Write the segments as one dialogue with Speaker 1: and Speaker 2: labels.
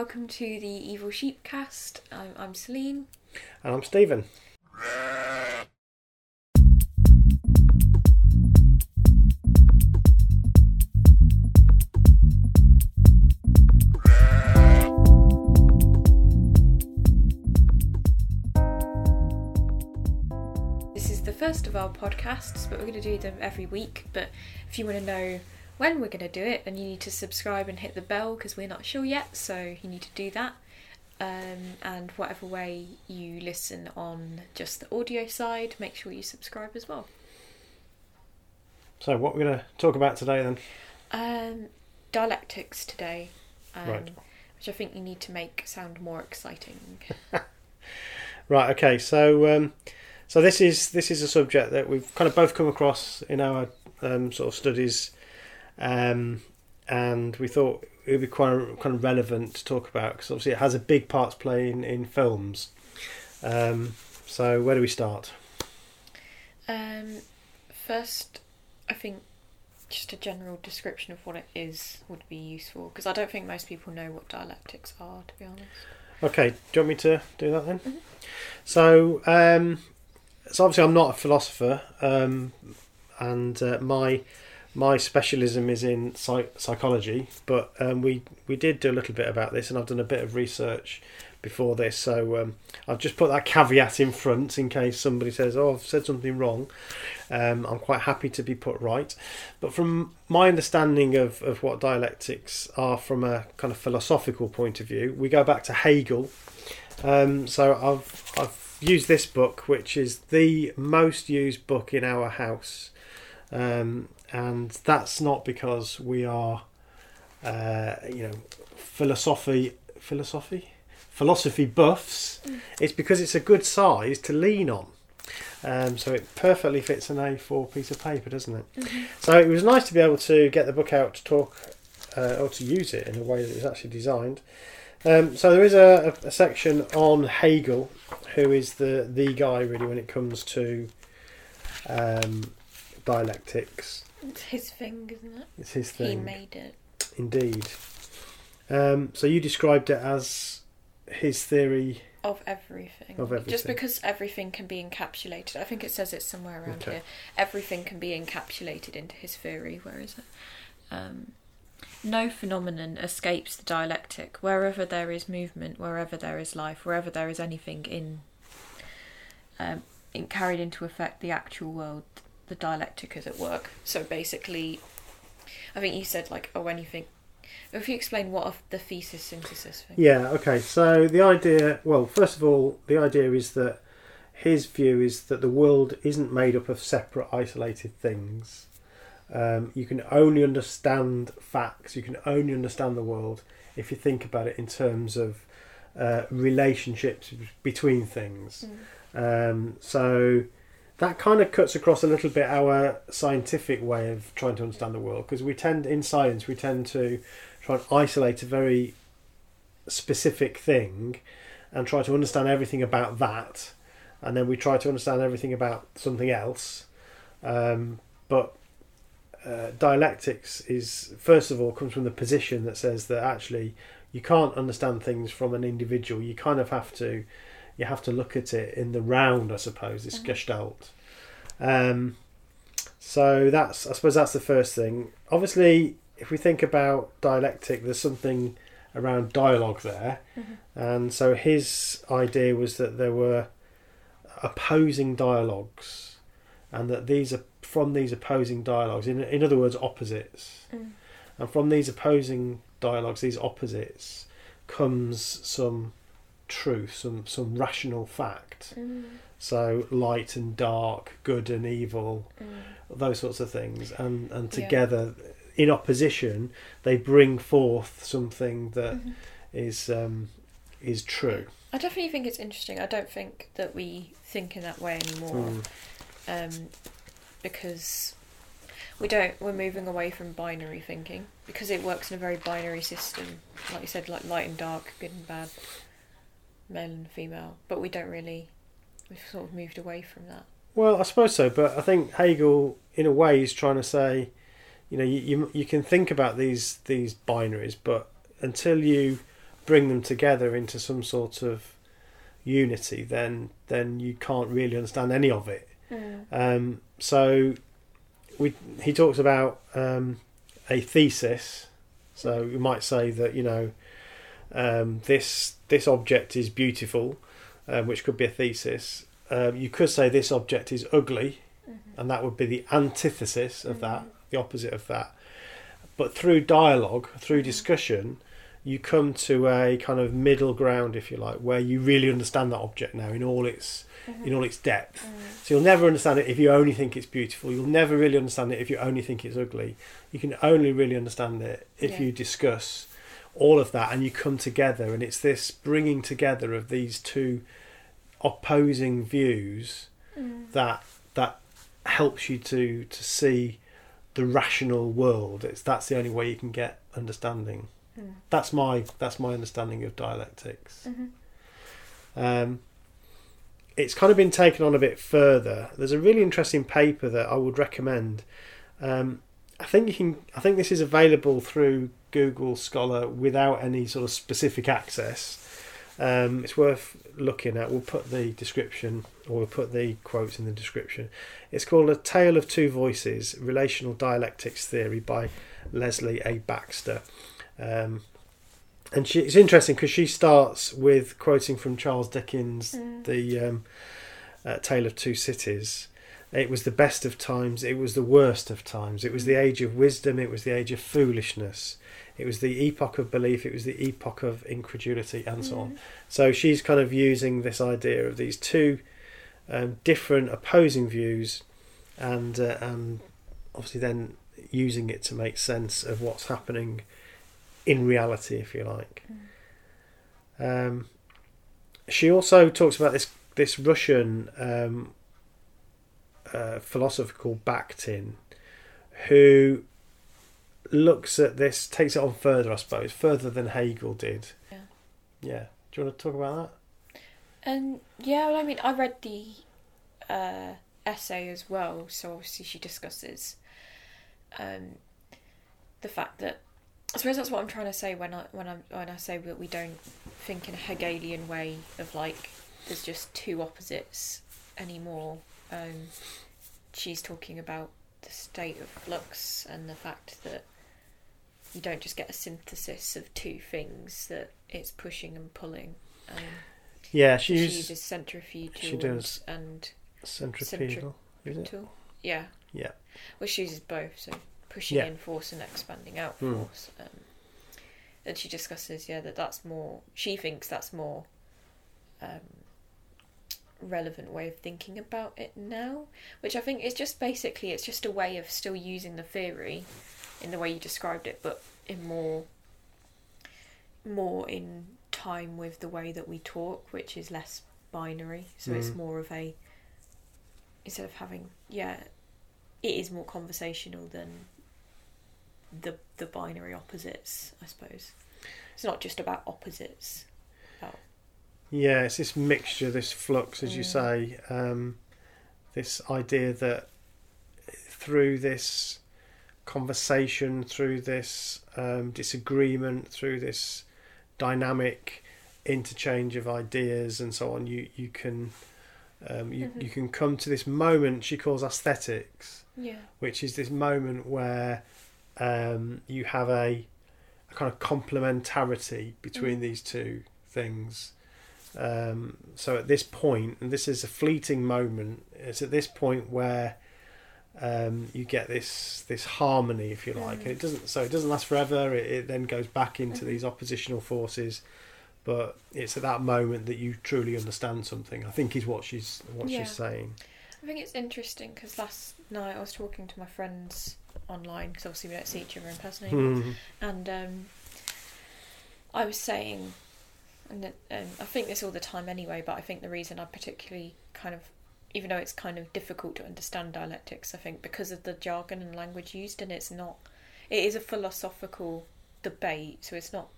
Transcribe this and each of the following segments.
Speaker 1: welcome to the Evil Sheep cast. I'm, I'm Celine.
Speaker 2: And I'm Stephen.
Speaker 1: This is the first of our podcasts, but we're going to do them every week. But if you want to know when we're going to do it, and you need to subscribe and hit the bell because we're not sure yet, so you need to do that. Um, and whatever way you listen on just the audio side, make sure you subscribe as well.
Speaker 2: So, what we're going to talk about today then?
Speaker 1: Um, dialectics today, um,
Speaker 2: Right.
Speaker 1: which I think you need to make sound more exciting.
Speaker 2: Right. Okay. So, um, so this is this is a subject that we've kind of both come across in our um, sort of studies, um, and we thought it would be quite kind of relevant to talk about because obviously it has a big part to play in in films. Um, so, where do we start?
Speaker 1: Um, first, I think just a general description of what it is would be useful because I don't think most people know what dialectics are, to be honest.
Speaker 2: Okay. Do you want me to do that then?
Speaker 1: Mhm.
Speaker 2: So, um, so obviously I'm not a philosopher, um, and uh, my my specialism is in psych- psychology. But um, we we did do a little bit about this, and I've done a bit of research before this. So um, I've just put that caveat in front in case somebody says, "Oh, I've said something wrong." Um, I'm quite happy to be put right. But from my understanding of, of what dialectics are from a kind of philosophical point of view, we go back to Hegel. Um, so I've I've used this book, which is the most used book in our house, um, and that's not because we are, uh, you know, philosophy philosophy philosophy buffs. It's because it's a good size to lean on. Um, so it perfectly fits an A4 piece of paper, doesn't it? So it was nice to be able to get the book out to talk uh, or to use it in a way that it's actually designed. Um, so there is a, a, a section on Hegel, who is the the guy really when it comes to um, dialectics.
Speaker 1: It's his thing, isn't it?
Speaker 2: It's his thing.
Speaker 1: He made it.
Speaker 2: indeed. Um, so you described it as his theory.
Speaker 1: Of everything.
Speaker 2: Of everything.
Speaker 1: Just because everything can be encapsulated. I think it says it somewhere around
Speaker 2: Okay.
Speaker 1: here. Everything can be encapsulated into his theory. Where is it? Um, no phenomenon escapes the dialectic. Wherever there is movement, wherever there is life, wherever there is anything in, um, in carried into effect the actual world, the dialectic is at work. So basically, I think you said like, oh, anything. If you explain what of the thesis synthesis thing.
Speaker 2: Yeah. Okay. So the idea. Well, first of all, the idea is that his view is that the world isn't made up of separate, isolated things. Um, you can only understand facts. You can only understand the world if you think about it in terms of uh, relationships between things.
Speaker 1: Mm.
Speaker 2: Um, so that kind of cuts across a little bit our scientific way of trying to understand the world because we tend, in science, we tend to try and isolate a very specific thing and try to understand everything about that, and then we try to understand everything about something else. Um, but uh, dialectics is first of all comes from the position that says that actually you can't understand things from an individual. You kind of have to you have to look at it in the round, I suppose. It's
Speaker 1: Mhm.
Speaker 2: gestalt. Um, so that's I suppose that's the first thing. Obviously, if we think about dialectic, there's something around dialogue there,
Speaker 1: Mhm.
Speaker 2: and so his idea was that there were opposing dialogues, and that these are from these opposing dialogues, in in other words, opposites,
Speaker 1: Mm.
Speaker 2: and from these opposing dialogues, these opposites, comes some truth, some some rational fact.
Speaker 1: Mm.
Speaker 2: So light and dark, good and evil,
Speaker 1: Mm.
Speaker 2: those sorts of things, and and
Speaker 1: Yeah.
Speaker 2: together, in opposition, they bring forth something that
Speaker 1: Mhm.
Speaker 2: is um, is true.
Speaker 1: I definitely think it's interesting. I don't think that we think in that way anymore,
Speaker 2: Mm.
Speaker 1: um, because we don't. We're moving away from binary thinking because it works in a very binary system, like you said, like light and dark, good and bad, male and female. But we don't really. We've sort of moved away from that.
Speaker 2: Well, I suppose so, but I think Hegel, in a way, is trying to say, you know, you, you you can think about these these binaries, but until you bring them together into some sort of unity, then then you can't really understand any of it.
Speaker 1: Mm.
Speaker 2: Um, so we he talks about um, a thesis. So we might say that you know um, this this object is beautiful, um, which could be a thesis. Um, you could say this object is ugly,
Speaker 1: Mm-hmm.
Speaker 2: and that would be the antithesis of that, the opposite of that. But through dialogue, through discussion, you come to a kind of middle ground, if you like, where you really understand that object now in all its
Speaker 1: Mm-hmm.
Speaker 2: in all its depth. So you'll never understand it if you only think it's beautiful. You'll never really understand it if you only think it's ugly. You can only really understand it if
Speaker 1: Yeah.
Speaker 2: you discuss all of that and you come together. And it's this bringing together of these two opposing views
Speaker 1: Mm.
Speaker 2: that that helps you to to see the rational world. It's that's the only way you can get understanding.
Speaker 1: Mm.
Speaker 2: That's my that's my understanding of dialectics.
Speaker 1: Mhm.
Speaker 2: Um, it's kind of been taken on a bit further. There's a really interesting paper that I would recommend. Um, I think you can. I think this is available through Google Scholar without any sort of specific access. Um, it's worth looking at. We'll put the description, or we'll put the quotes in the description. It's called "A Tale of Two Voices: Relational Dialectics Theory" by Leslie A. Baxter. Um, and she, it's interesting because she starts with quoting from Charles Dickens'
Speaker 1: Mm.
Speaker 2: the um, uh, Tale of Two Cities. It was the best of times, it was the worst of times. It was the age of wisdom, it was the age of foolishness. It was the epoch of belief, it was the epoch of incredulity, and so on. So she's kind of using this idea of these two um, different opposing views and, uh, and obviously then using it to make sense of what's happening in reality, if you like. Um, she also talks about this this Russian um, uh, philosopher called Bakhtin, who looks at this, takes it on further, I suppose, further than Hegel did.
Speaker 1: Yeah.
Speaker 2: Yeah. Do you want to talk about that?
Speaker 1: And yeah, well, I mean, I read the uh, essay as well, so obviously she discusses um, the fact that I suppose that's what I'm trying to say when I when I when I say that we don't think in a Hegelian way of like there's just two opposites anymore. Um, she's talking about the state of flux and the fact that you don't just get a synthesis of two things that it's pushing and pulling. Um.
Speaker 2: Yeah,
Speaker 1: she
Speaker 2: she uses
Speaker 1: uses centrifugal
Speaker 2: she does.
Speaker 1: and
Speaker 2: it?
Speaker 1: centripetal. Yeah.
Speaker 2: Yeah.
Speaker 1: Well, she uses both, so pushing
Speaker 2: Yeah.
Speaker 1: in force and expanding out
Speaker 2: Hmm.
Speaker 1: force. Um, and she discusses, yeah, that that's more. She thinks that's more um, relevant way of thinking about it now, which I think is just basically it's just a way of still using the theory in the way you described it, but in more more in time with the way that we talk, which is less binary. So it's
Speaker 2: Mm.
Speaker 1: more of a instead of having yeah, it is more conversational than the the binary opposites, I suppose. It's not just about opposites.
Speaker 2: Yeah, it's this mixture, this flux, as you
Speaker 1: Mm.
Speaker 2: say, um, this idea that through this conversation, through this um, disagreement, through this dynamic interchange of ideas and so on, you you can um, you
Speaker 1: Mhm.
Speaker 2: you can come to this moment she calls aesthetics,
Speaker 1: Yeah.
Speaker 2: which is this moment where um, you have a, a kind of complementarity between
Speaker 1: Mm.
Speaker 2: these two things. Um, so at this point, and this is a fleeting moment, it's at this point where um, you get this this harmony, if you like,
Speaker 1: Mm.
Speaker 2: and it doesn't. So it doesn't last forever. It, it then goes back into
Speaker 1: Mhm.
Speaker 2: these oppositional forces, but it's at that moment that you truly understand something. I think is what she's what
Speaker 1: Yeah.
Speaker 2: she's saying.
Speaker 1: I think it's interesting because last night I was talking to my friends online because obviously we don't see each other in person anymore.
Speaker 2: Hmm.
Speaker 1: and um, I was saying, and that, um, I think this all the time anyway, but I think the reason I particularly kind of, even though it's kind of difficult to understand dialectics, I think because of the jargon and language used, and it's not, it is a philosophical debate, so it's not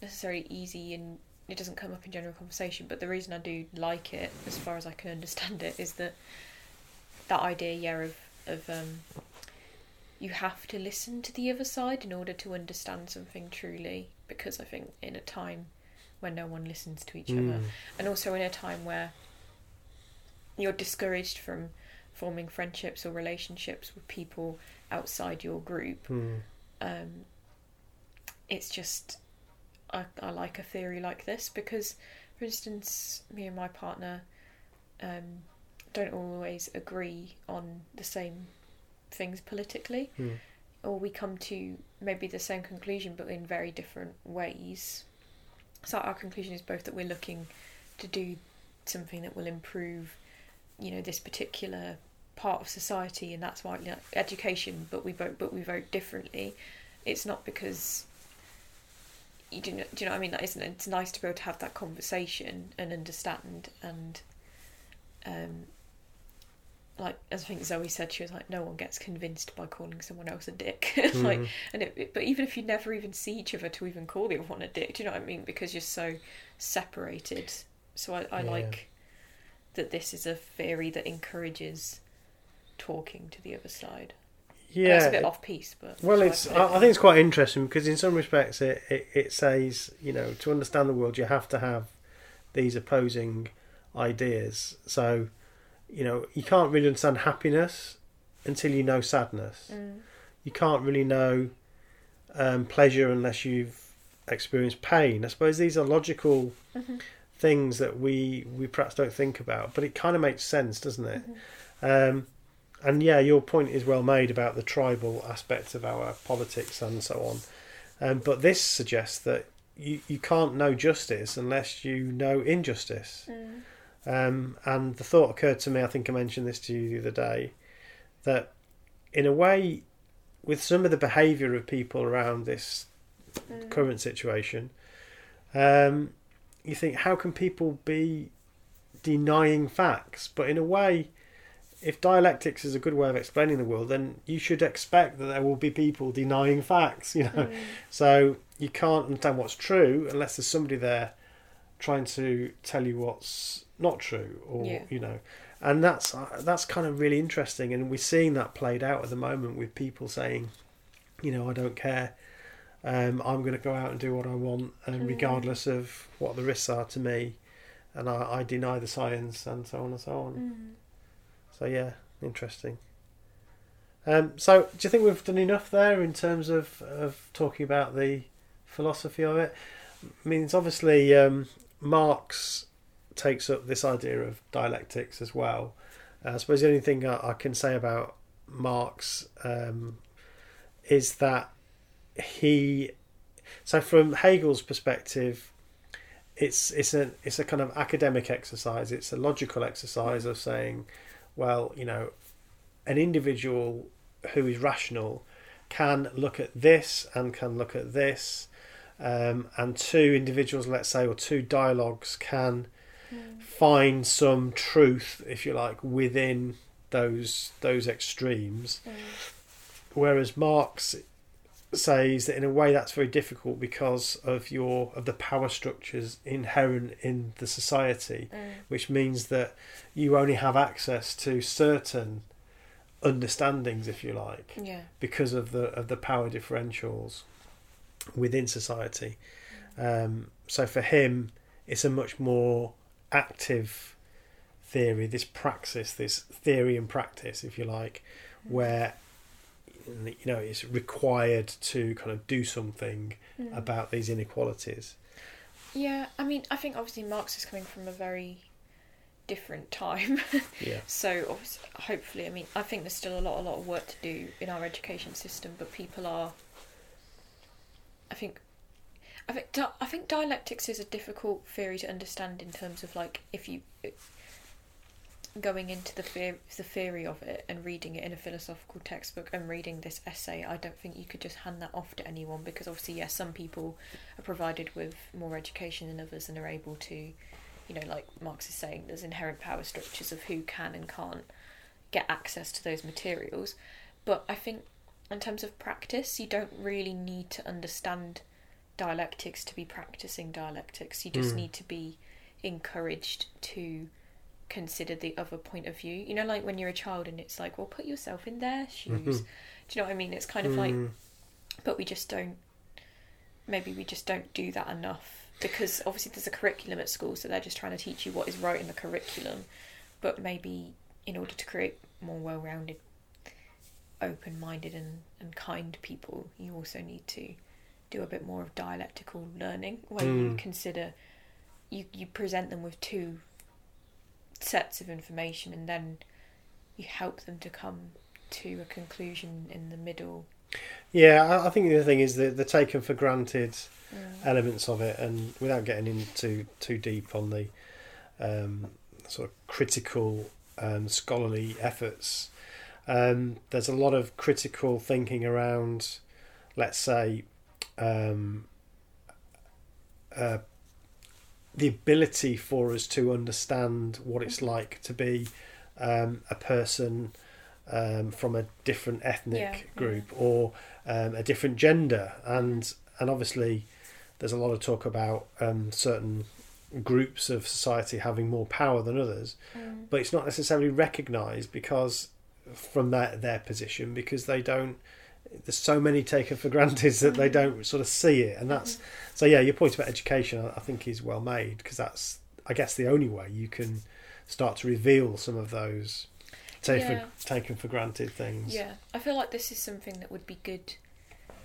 Speaker 1: necessarily easy and it doesn't come up in general conversation. But the reason I do like it, as far as I can understand it, is that that idea, yeah, of of um, you have to listen to the other side in order to understand something truly because I think in a time when no one listens to each
Speaker 2: Mm.
Speaker 1: other, and also in a time where you're discouraged from forming friendships or relationships with people outside your group,
Speaker 2: Mm.
Speaker 1: um, it's just I, I like a theory like this because, for instance, me and my partner um, don't always agree on the same things politically,
Speaker 2: Mm.
Speaker 1: or we come to maybe the same conclusion but in very different ways. So our conclusion is both that we're looking to do something that will improve, you know, this particular part of society, and that's why education. But we vote, but we vote differently. It's not because you do. Know, do you know what I mean? That isn't. It's nice to be able to have that conversation and understand and, um, like as I think Zoe said, she was like, no one gets convinced by calling someone else a dick. like,
Speaker 2: Mhm.
Speaker 1: and it, it- but even if you never even see each other to even call the other one a dick, do you know what I mean? Because you're so separated. So I, I
Speaker 2: Yeah.
Speaker 1: like that this is a theory that encourages talking to the other side.
Speaker 2: Yeah,
Speaker 1: that's a bit off piece, but
Speaker 2: Well, it's. I, I think it's quite interesting because in some respects it, it, it says you know to understand the world you have to have these opposing ideas. So you know you can't really understand happiness until you know sadness.
Speaker 1: Mm,
Speaker 2: You can't really know um, pleasure unless you've experienced pain. I suppose these are logical
Speaker 1: mhm,
Speaker 2: things that we we perhaps don't think about, but it kind of makes sense, doesn't it?
Speaker 1: mhm.
Speaker 2: Um, and yeah, your point is well made about the tribal aspects of our politics and so on. Um, but this suggests that you, you can't know justice unless you know injustice.
Speaker 1: Mm,
Speaker 2: Um, and the thought occurred to me, I think I mentioned this to you the other day, that in a way, with some of the behaviour of people around this
Speaker 1: mm.
Speaker 2: current situation, um, you think, how can people be denying facts? But in a way, if dialectics is a good way of explaining the world, then you should expect that there will be people denying facts. You know,
Speaker 1: Mm,
Speaker 2: so you can't understand what's true unless there's somebody there trying to tell you what's not true, or
Speaker 1: Yeah.
Speaker 2: you know, and that's uh, that's kind of really interesting, and we're seeing that played out at the moment with people saying, you know, I don't care. Um, I'm going to go out and do what I want, and
Speaker 1: Mm.
Speaker 2: regardless of what the risks are to me, and I, I deny the science and so on and so on.
Speaker 1: mm.
Speaker 2: So yeah, interesting. Um, so do you think we've done enough there in terms of of talking about the philosophy of it? I mean, it's obviously um, Marx takes up this idea of dialectics as well. Uh, I suppose the only thing I, I can say about Marx um, is that he, so from Hegel's perspective, it's it's a it's a kind of academic exercise. It's a logical exercise of saying, well, you know, an individual who is rational can look at this and can look at this, um, and two individuals, let's say, or two dialogues can
Speaker 1: Mm.
Speaker 2: find some truth, if you like, within those those extremes.
Speaker 1: Mm.
Speaker 2: Whereas Marx says that in a way that's very difficult because of your of the power structures inherent in the society,
Speaker 1: Mm.
Speaker 2: which means that you only have access to certain understandings, if you like,
Speaker 1: Yeah.
Speaker 2: because of the of the power differentials within society. Um, so for him, it's a much more active theory, this praxis, this theory and practice, if you like, where you know it's required to kind of do something
Speaker 1: Mm.
Speaker 2: about these inequalities.
Speaker 1: Yeah, I mean, I think obviously Marx is coming from a very different time.
Speaker 2: Yeah.
Speaker 1: so obviously, hopefully, I mean, I think there's still a lot, a lot of work to do in our education system, but people are. I think, I think, I think dialectics is a difficult theory to understand in terms of like if you going into the fear, the theory of it and reading it in a philosophical textbook and reading this essay. I don't think you could just hand that off to anyone because obviously, yes, some people are provided with more education than others and are able to, you know, like Marx is saying, there's inherent power structures of who can and can't get access to those materials. But I think in terms of practice, you don't really need to understand dialectics to be practicing dialectics. You just
Speaker 2: Mm.
Speaker 1: need to be encouraged to consider the other point of view. You know, like when you're a child and it's like, well, put yourself in their shoes.
Speaker 2: Mhm.
Speaker 1: Do you know what I mean? It's kind of like
Speaker 2: Mm,
Speaker 1: but we just don't maybe we just don't do that enough because obviously there's a curriculum at school, so they're just trying to teach you what is right in the curriculum. But maybe in order to create more well-rounded, open-minded, and and kind people, you also need to do a bit more of dialectical learning where you
Speaker 2: Mm.
Speaker 1: consider you you present them with two sets of information and then you help them to come to a conclusion in the middle.
Speaker 2: Yeah, I, think the thing is the the taken for granted
Speaker 1: Mm.
Speaker 2: elements of it, and without getting into too deep on the um, sort of critical and scholarly efforts, um, there's a lot of critical thinking around, let's say, um, uh, the ability for us to understand what it's like to be um, a person um, from a different ethnic
Speaker 1: Yeah,
Speaker 2: group or um, a different gender, and and obviously there's a lot of talk about um, certain groups of society having more power than others,
Speaker 1: Mm.
Speaker 2: but it's not necessarily recognised because from their their position because they don't. There's so many taken for granted that they
Speaker 1: Mhm.
Speaker 2: don't sort of see it, and that's so. Yeah, your point about education, I think, is well made because that's, I guess, the only way you can start to reveal some of those taken
Speaker 1: Yeah.
Speaker 2: taken for granted things.
Speaker 1: Yeah, I feel like this is something that would be good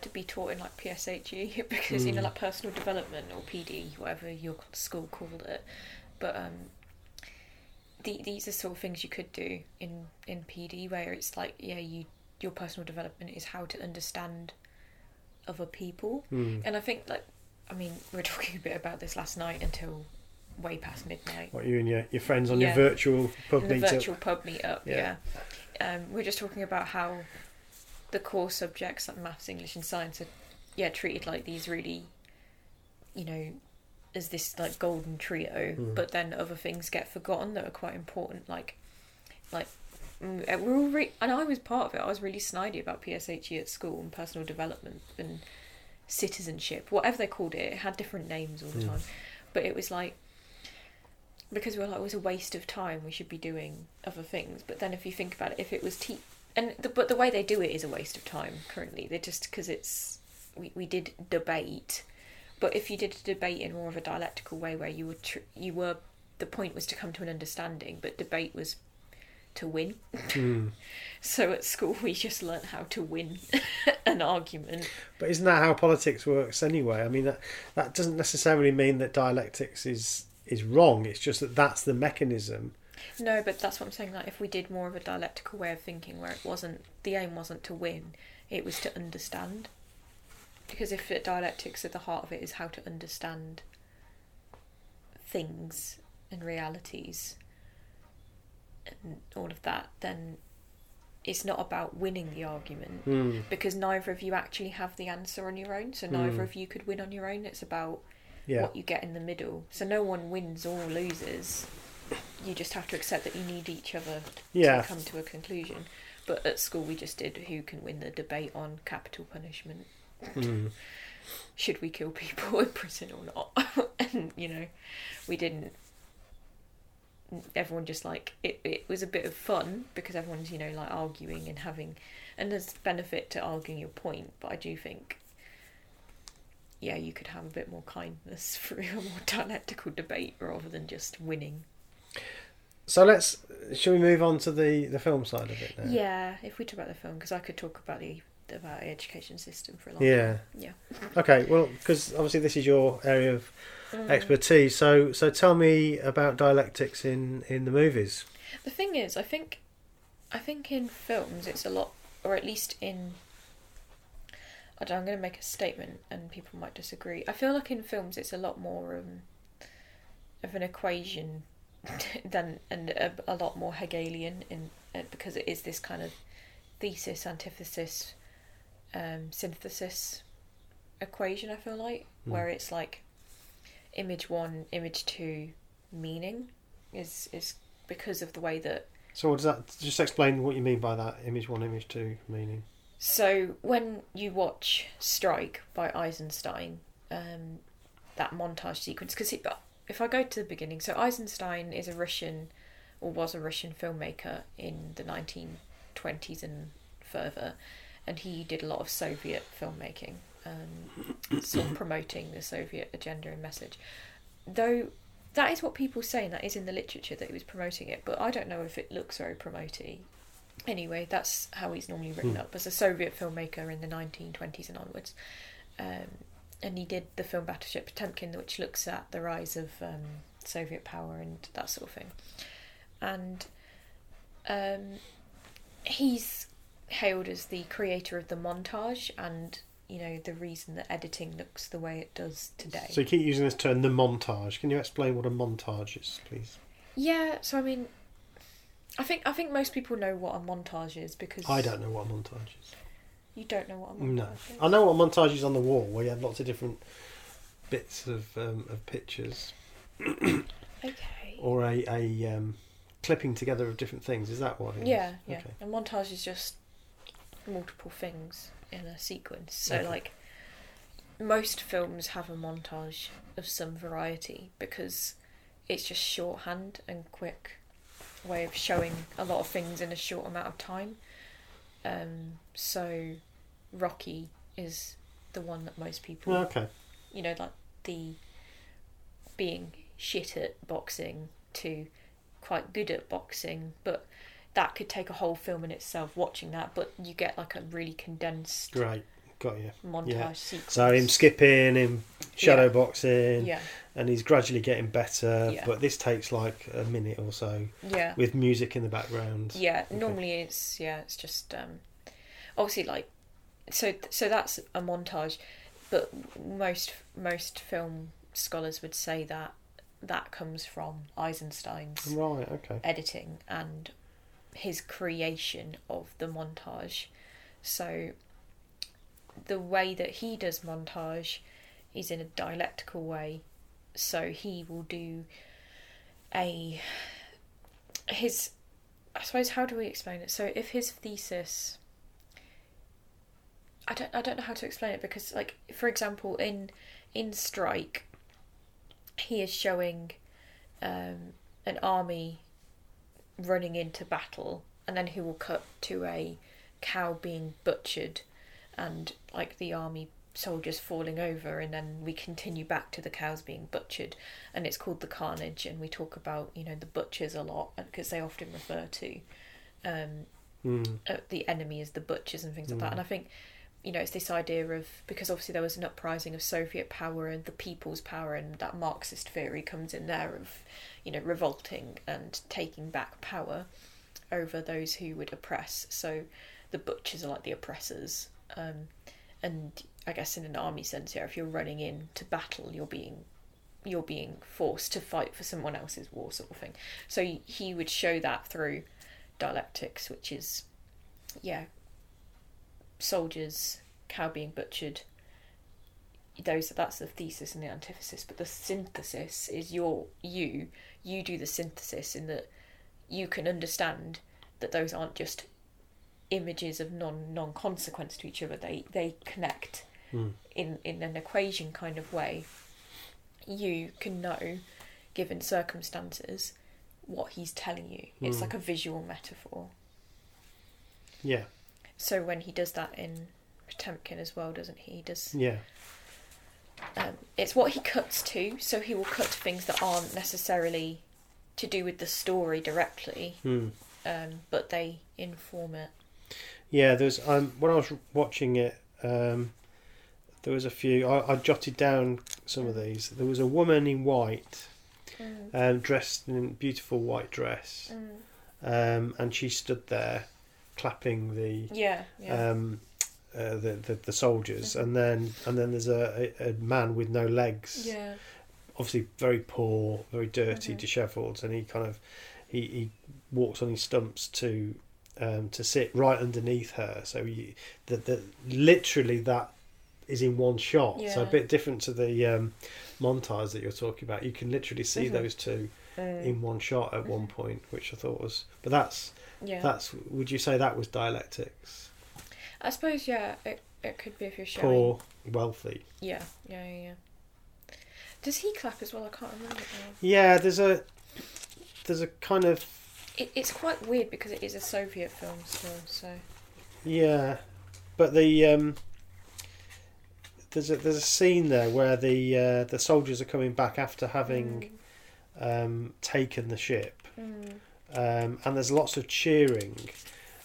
Speaker 1: to be taught in like PSHE because you know
Speaker 2: Mm.
Speaker 1: like personal development or PD, whatever your school called it. But um, the, these are sort of things you could do in in PD where it's like yeah, you your personal development is how to understand other people,
Speaker 2: Mm.
Speaker 1: and I think like I mean we were talking a bit about this last night until way past midnight.
Speaker 2: What you and your, your friends on
Speaker 1: Yeah.
Speaker 2: your virtual pub meetup?
Speaker 1: virtual pub meetup.
Speaker 2: Yeah.
Speaker 1: Yeah, Um, we're just talking about how the core subjects like maths, English, and science are yeah treated like these really, you know, as this like golden trio.
Speaker 2: Mm.
Speaker 1: But then other things get forgotten that are quite important, like like. Mm, We're all re- and I was part of it. I was really snidey about PSHE at school and personal development and citizenship, whatever they called it. It had different names all the
Speaker 2: Mm.
Speaker 1: time, but it was like because we were like, it was a waste of time. We should be doing other things. But then, if you think about it, if it was te- and the, but the way they do it is a waste of time currently. They just because it's we, we did debate, but if you did a debate in more of a dialectical way, where you were tr- you were the point was to come to an understanding, but debate was to win.
Speaker 2: Mm.
Speaker 1: So at school, we just learnt how to win an argument.
Speaker 2: But isn't that how politics works anyway? I mean, that that doesn't necessarily mean that dialectics is is wrong. It's just that that's the mechanism.
Speaker 1: No, but that's what I'm saying. Like, if we did more of a dialectical way of thinking, where it wasn't the aim wasn't to win, it was to understand. Because if the dialectics at the heart of it is how to understand things and realities and all of that, then it's not about winning the argument
Speaker 2: Mm.
Speaker 1: because neither of you actually have the answer on your own. So neither
Speaker 2: Mm.
Speaker 1: of you could win on your own. It's about
Speaker 2: Yeah.
Speaker 1: what you get in the middle. So no one wins or loses. You just have to accept that you need each other
Speaker 2: Yeah.
Speaker 1: to come to a conclusion. But at school, we just did who can win the debate on capital punishment.
Speaker 2: Mm.
Speaker 1: Should we kill people in prison or not? and you know, we didn't. Everyone just like it. It was a bit of fun because everyone's you know like arguing and having, and there's benefit to arguing your point. But I do think yeah, you could have a bit more kindness through a more dialectical debate rather than just winning.
Speaker 2: So let's. Shall we move on to the the film side of it now?
Speaker 1: Yeah, if we talk about the film, because I could talk about the about the education system for a long
Speaker 2: Yeah.
Speaker 1: time. Yeah.
Speaker 2: Okay. Well, because obviously this is your area of
Speaker 1: Mm.
Speaker 2: expertise. So so tell me about dialectics in in the movies.
Speaker 1: The thing is, I think, I think in films it's a lot, or at least in. I don't, I'm going to make a statement, and people might disagree. I feel like in films it's a lot more um, of an equation than and a, a lot more Hegelian in uh, because it is this kind of thesis, antithesis, um, synthesis equation. I feel like
Speaker 2: Mm.
Speaker 1: where it's like image one, image two, meaning is is because of the way that
Speaker 2: So what does that? Just explain what you mean by that. Image one, image two meaning.
Speaker 1: So when you watch Strike by Eisenstein, um, that montage sequence, because if I go to the beginning, so Eisenstein is a Russian, or was a Russian filmmaker in the 1920s and further, and he did a lot of Soviet filmmaking. um, sort of promoting the Soviet agenda and message. Though that is what people say, and that is in the literature that he was promoting it, but I don't know if it looks very promoty. Anyway, that's how he's normally written
Speaker 2: Hmm.
Speaker 1: up as a Soviet filmmaker in the 1920s and onwards. Um, and he did the film Battleship Potemkin, which looks at the rise of um, Soviet power and that sort of thing. And um, he's hailed as the creator of the montage and you know the reason that editing looks the way it does today.
Speaker 2: So you keep using this term, the montage. Can you explain what a montage is, please?
Speaker 1: yeah, so I mean, I think I think most people know what a montage is because
Speaker 2: I don't know what a montage is.
Speaker 1: You don't know what a montage
Speaker 2: No,
Speaker 1: is.
Speaker 2: I know what a montage is on the wall, where you have lots of different bits of um, of pictures,
Speaker 1: Okay.
Speaker 2: or a a um, clipping together of different things. Is that what it is?
Speaker 1: Yeah, yeah.
Speaker 2: Okay.
Speaker 1: A montage is just multiple things in a sequence. So,
Speaker 2: Okay.
Speaker 1: like, most films have a montage of some variety because it's just shorthand and quick way of showing a lot of things in a short amount of time. Um, so, Rocky is the one that most people,
Speaker 2: Yeah, okay.
Speaker 1: you know, like the being shit at boxing to quite good at boxing, but that could take a whole film in itself watching that, but you get like a really condensed
Speaker 2: Great. Got you.
Speaker 1: montage
Speaker 2: Yeah.
Speaker 1: sequence.
Speaker 2: So him skipping, him shadow
Speaker 1: Yeah.
Speaker 2: boxing,
Speaker 1: Yeah,
Speaker 2: and he's gradually getting better.
Speaker 1: Yeah.
Speaker 2: But this takes like a minute or so
Speaker 1: yeah.
Speaker 2: with music in the background.
Speaker 1: Yeah, normally it's yeah, it's just um obviously like so so that's a montage, but most most film scholars would say that that comes from Eisenstein's
Speaker 2: Right. Okay.
Speaker 1: editing and his creation of the montage. So the way that he does montage is in a dialectical way. So he will do a his I suppose how do we explain it? So if his thesis I don't I don't know how to explain it because like for example in in Strike he is showing um, an army running into battle and then he will cut to a cow being butchered and like the army soldiers falling over and then we continue back to the cows being butchered and it's called the carnage and we talk about you know the butchers a lot because they often refer to um,
Speaker 2: Mm.
Speaker 1: uh, the enemy as the butchers and things like that.
Speaker 2: Mm.
Speaker 1: And I think, you know, it's this idea of because obviously there was an uprising of Soviet power and the people's power, and that Marxist theory comes in there of, you know, revolting and taking back power over those who would oppress. So the butchers are like the oppressors. Um, and I guess in an army sense, yeah, if you're running into battle, you're being you're being forced to fight for someone else's war, sort of thing. So he would show that through dialectics, which is, yeah, soldiers, cow being butchered. Those that's the thesis and the antithesis, but the synthesis is your you. You do the synthesis in that you can understand that those aren't just images of non non consequence to each other. They they connect
Speaker 2: Mm.
Speaker 1: in in an equation kind of way. You can know, given circumstances, what he's telling you. It's
Speaker 2: Mm.
Speaker 1: like a visual metaphor.
Speaker 2: Yeah.
Speaker 1: So when he does that in Potemkin as well, doesn't he? He does.
Speaker 2: Yeah.
Speaker 1: Um, it's what he cuts to. So he will cut to things that aren't necessarily to do with the story directly,
Speaker 2: Mm.
Speaker 1: um, but they inform it.
Speaker 2: Yeah, there's um when I was watching it, um, there was a few. I, I jotted down some of these. There was a woman in white, um, dressed in a beautiful white dress, um, and she stood there, clapping the
Speaker 1: Yeah, yeah.
Speaker 2: um, uh, the, the the soldiers, and then and then there's a, a, a man with no legs,
Speaker 1: yeah.
Speaker 2: obviously very poor, very dirty,
Speaker 1: Mhm.
Speaker 2: dishevelled, and he kind of he, he walks on his stumps to um, to sit right underneath her. So you, that that literally that is in one shot. So a bit different to the um, montage that you're talking about. You can literally see
Speaker 1: Mhm.
Speaker 2: those two
Speaker 1: Mm,
Speaker 2: in one shot at one point, which I thought was. But that's
Speaker 1: yeah.
Speaker 2: that's. Would you say that was dialectics?
Speaker 1: I suppose yeah. It it could be if you're showing.
Speaker 2: Poor, wealthy.
Speaker 1: Yeah, yeah, yeah. yeah. Does he clap as well? I can't remember. now.
Speaker 2: Yeah, there's a there's a kind of
Speaker 1: It, it's quite weird because it is a Soviet film still. So
Speaker 2: Yeah, but the um, there's a there's a scene there where the uh, the soldiers are coming back after having um, taken the ship,
Speaker 1: Mm.
Speaker 2: Um, and there's lots of cheering,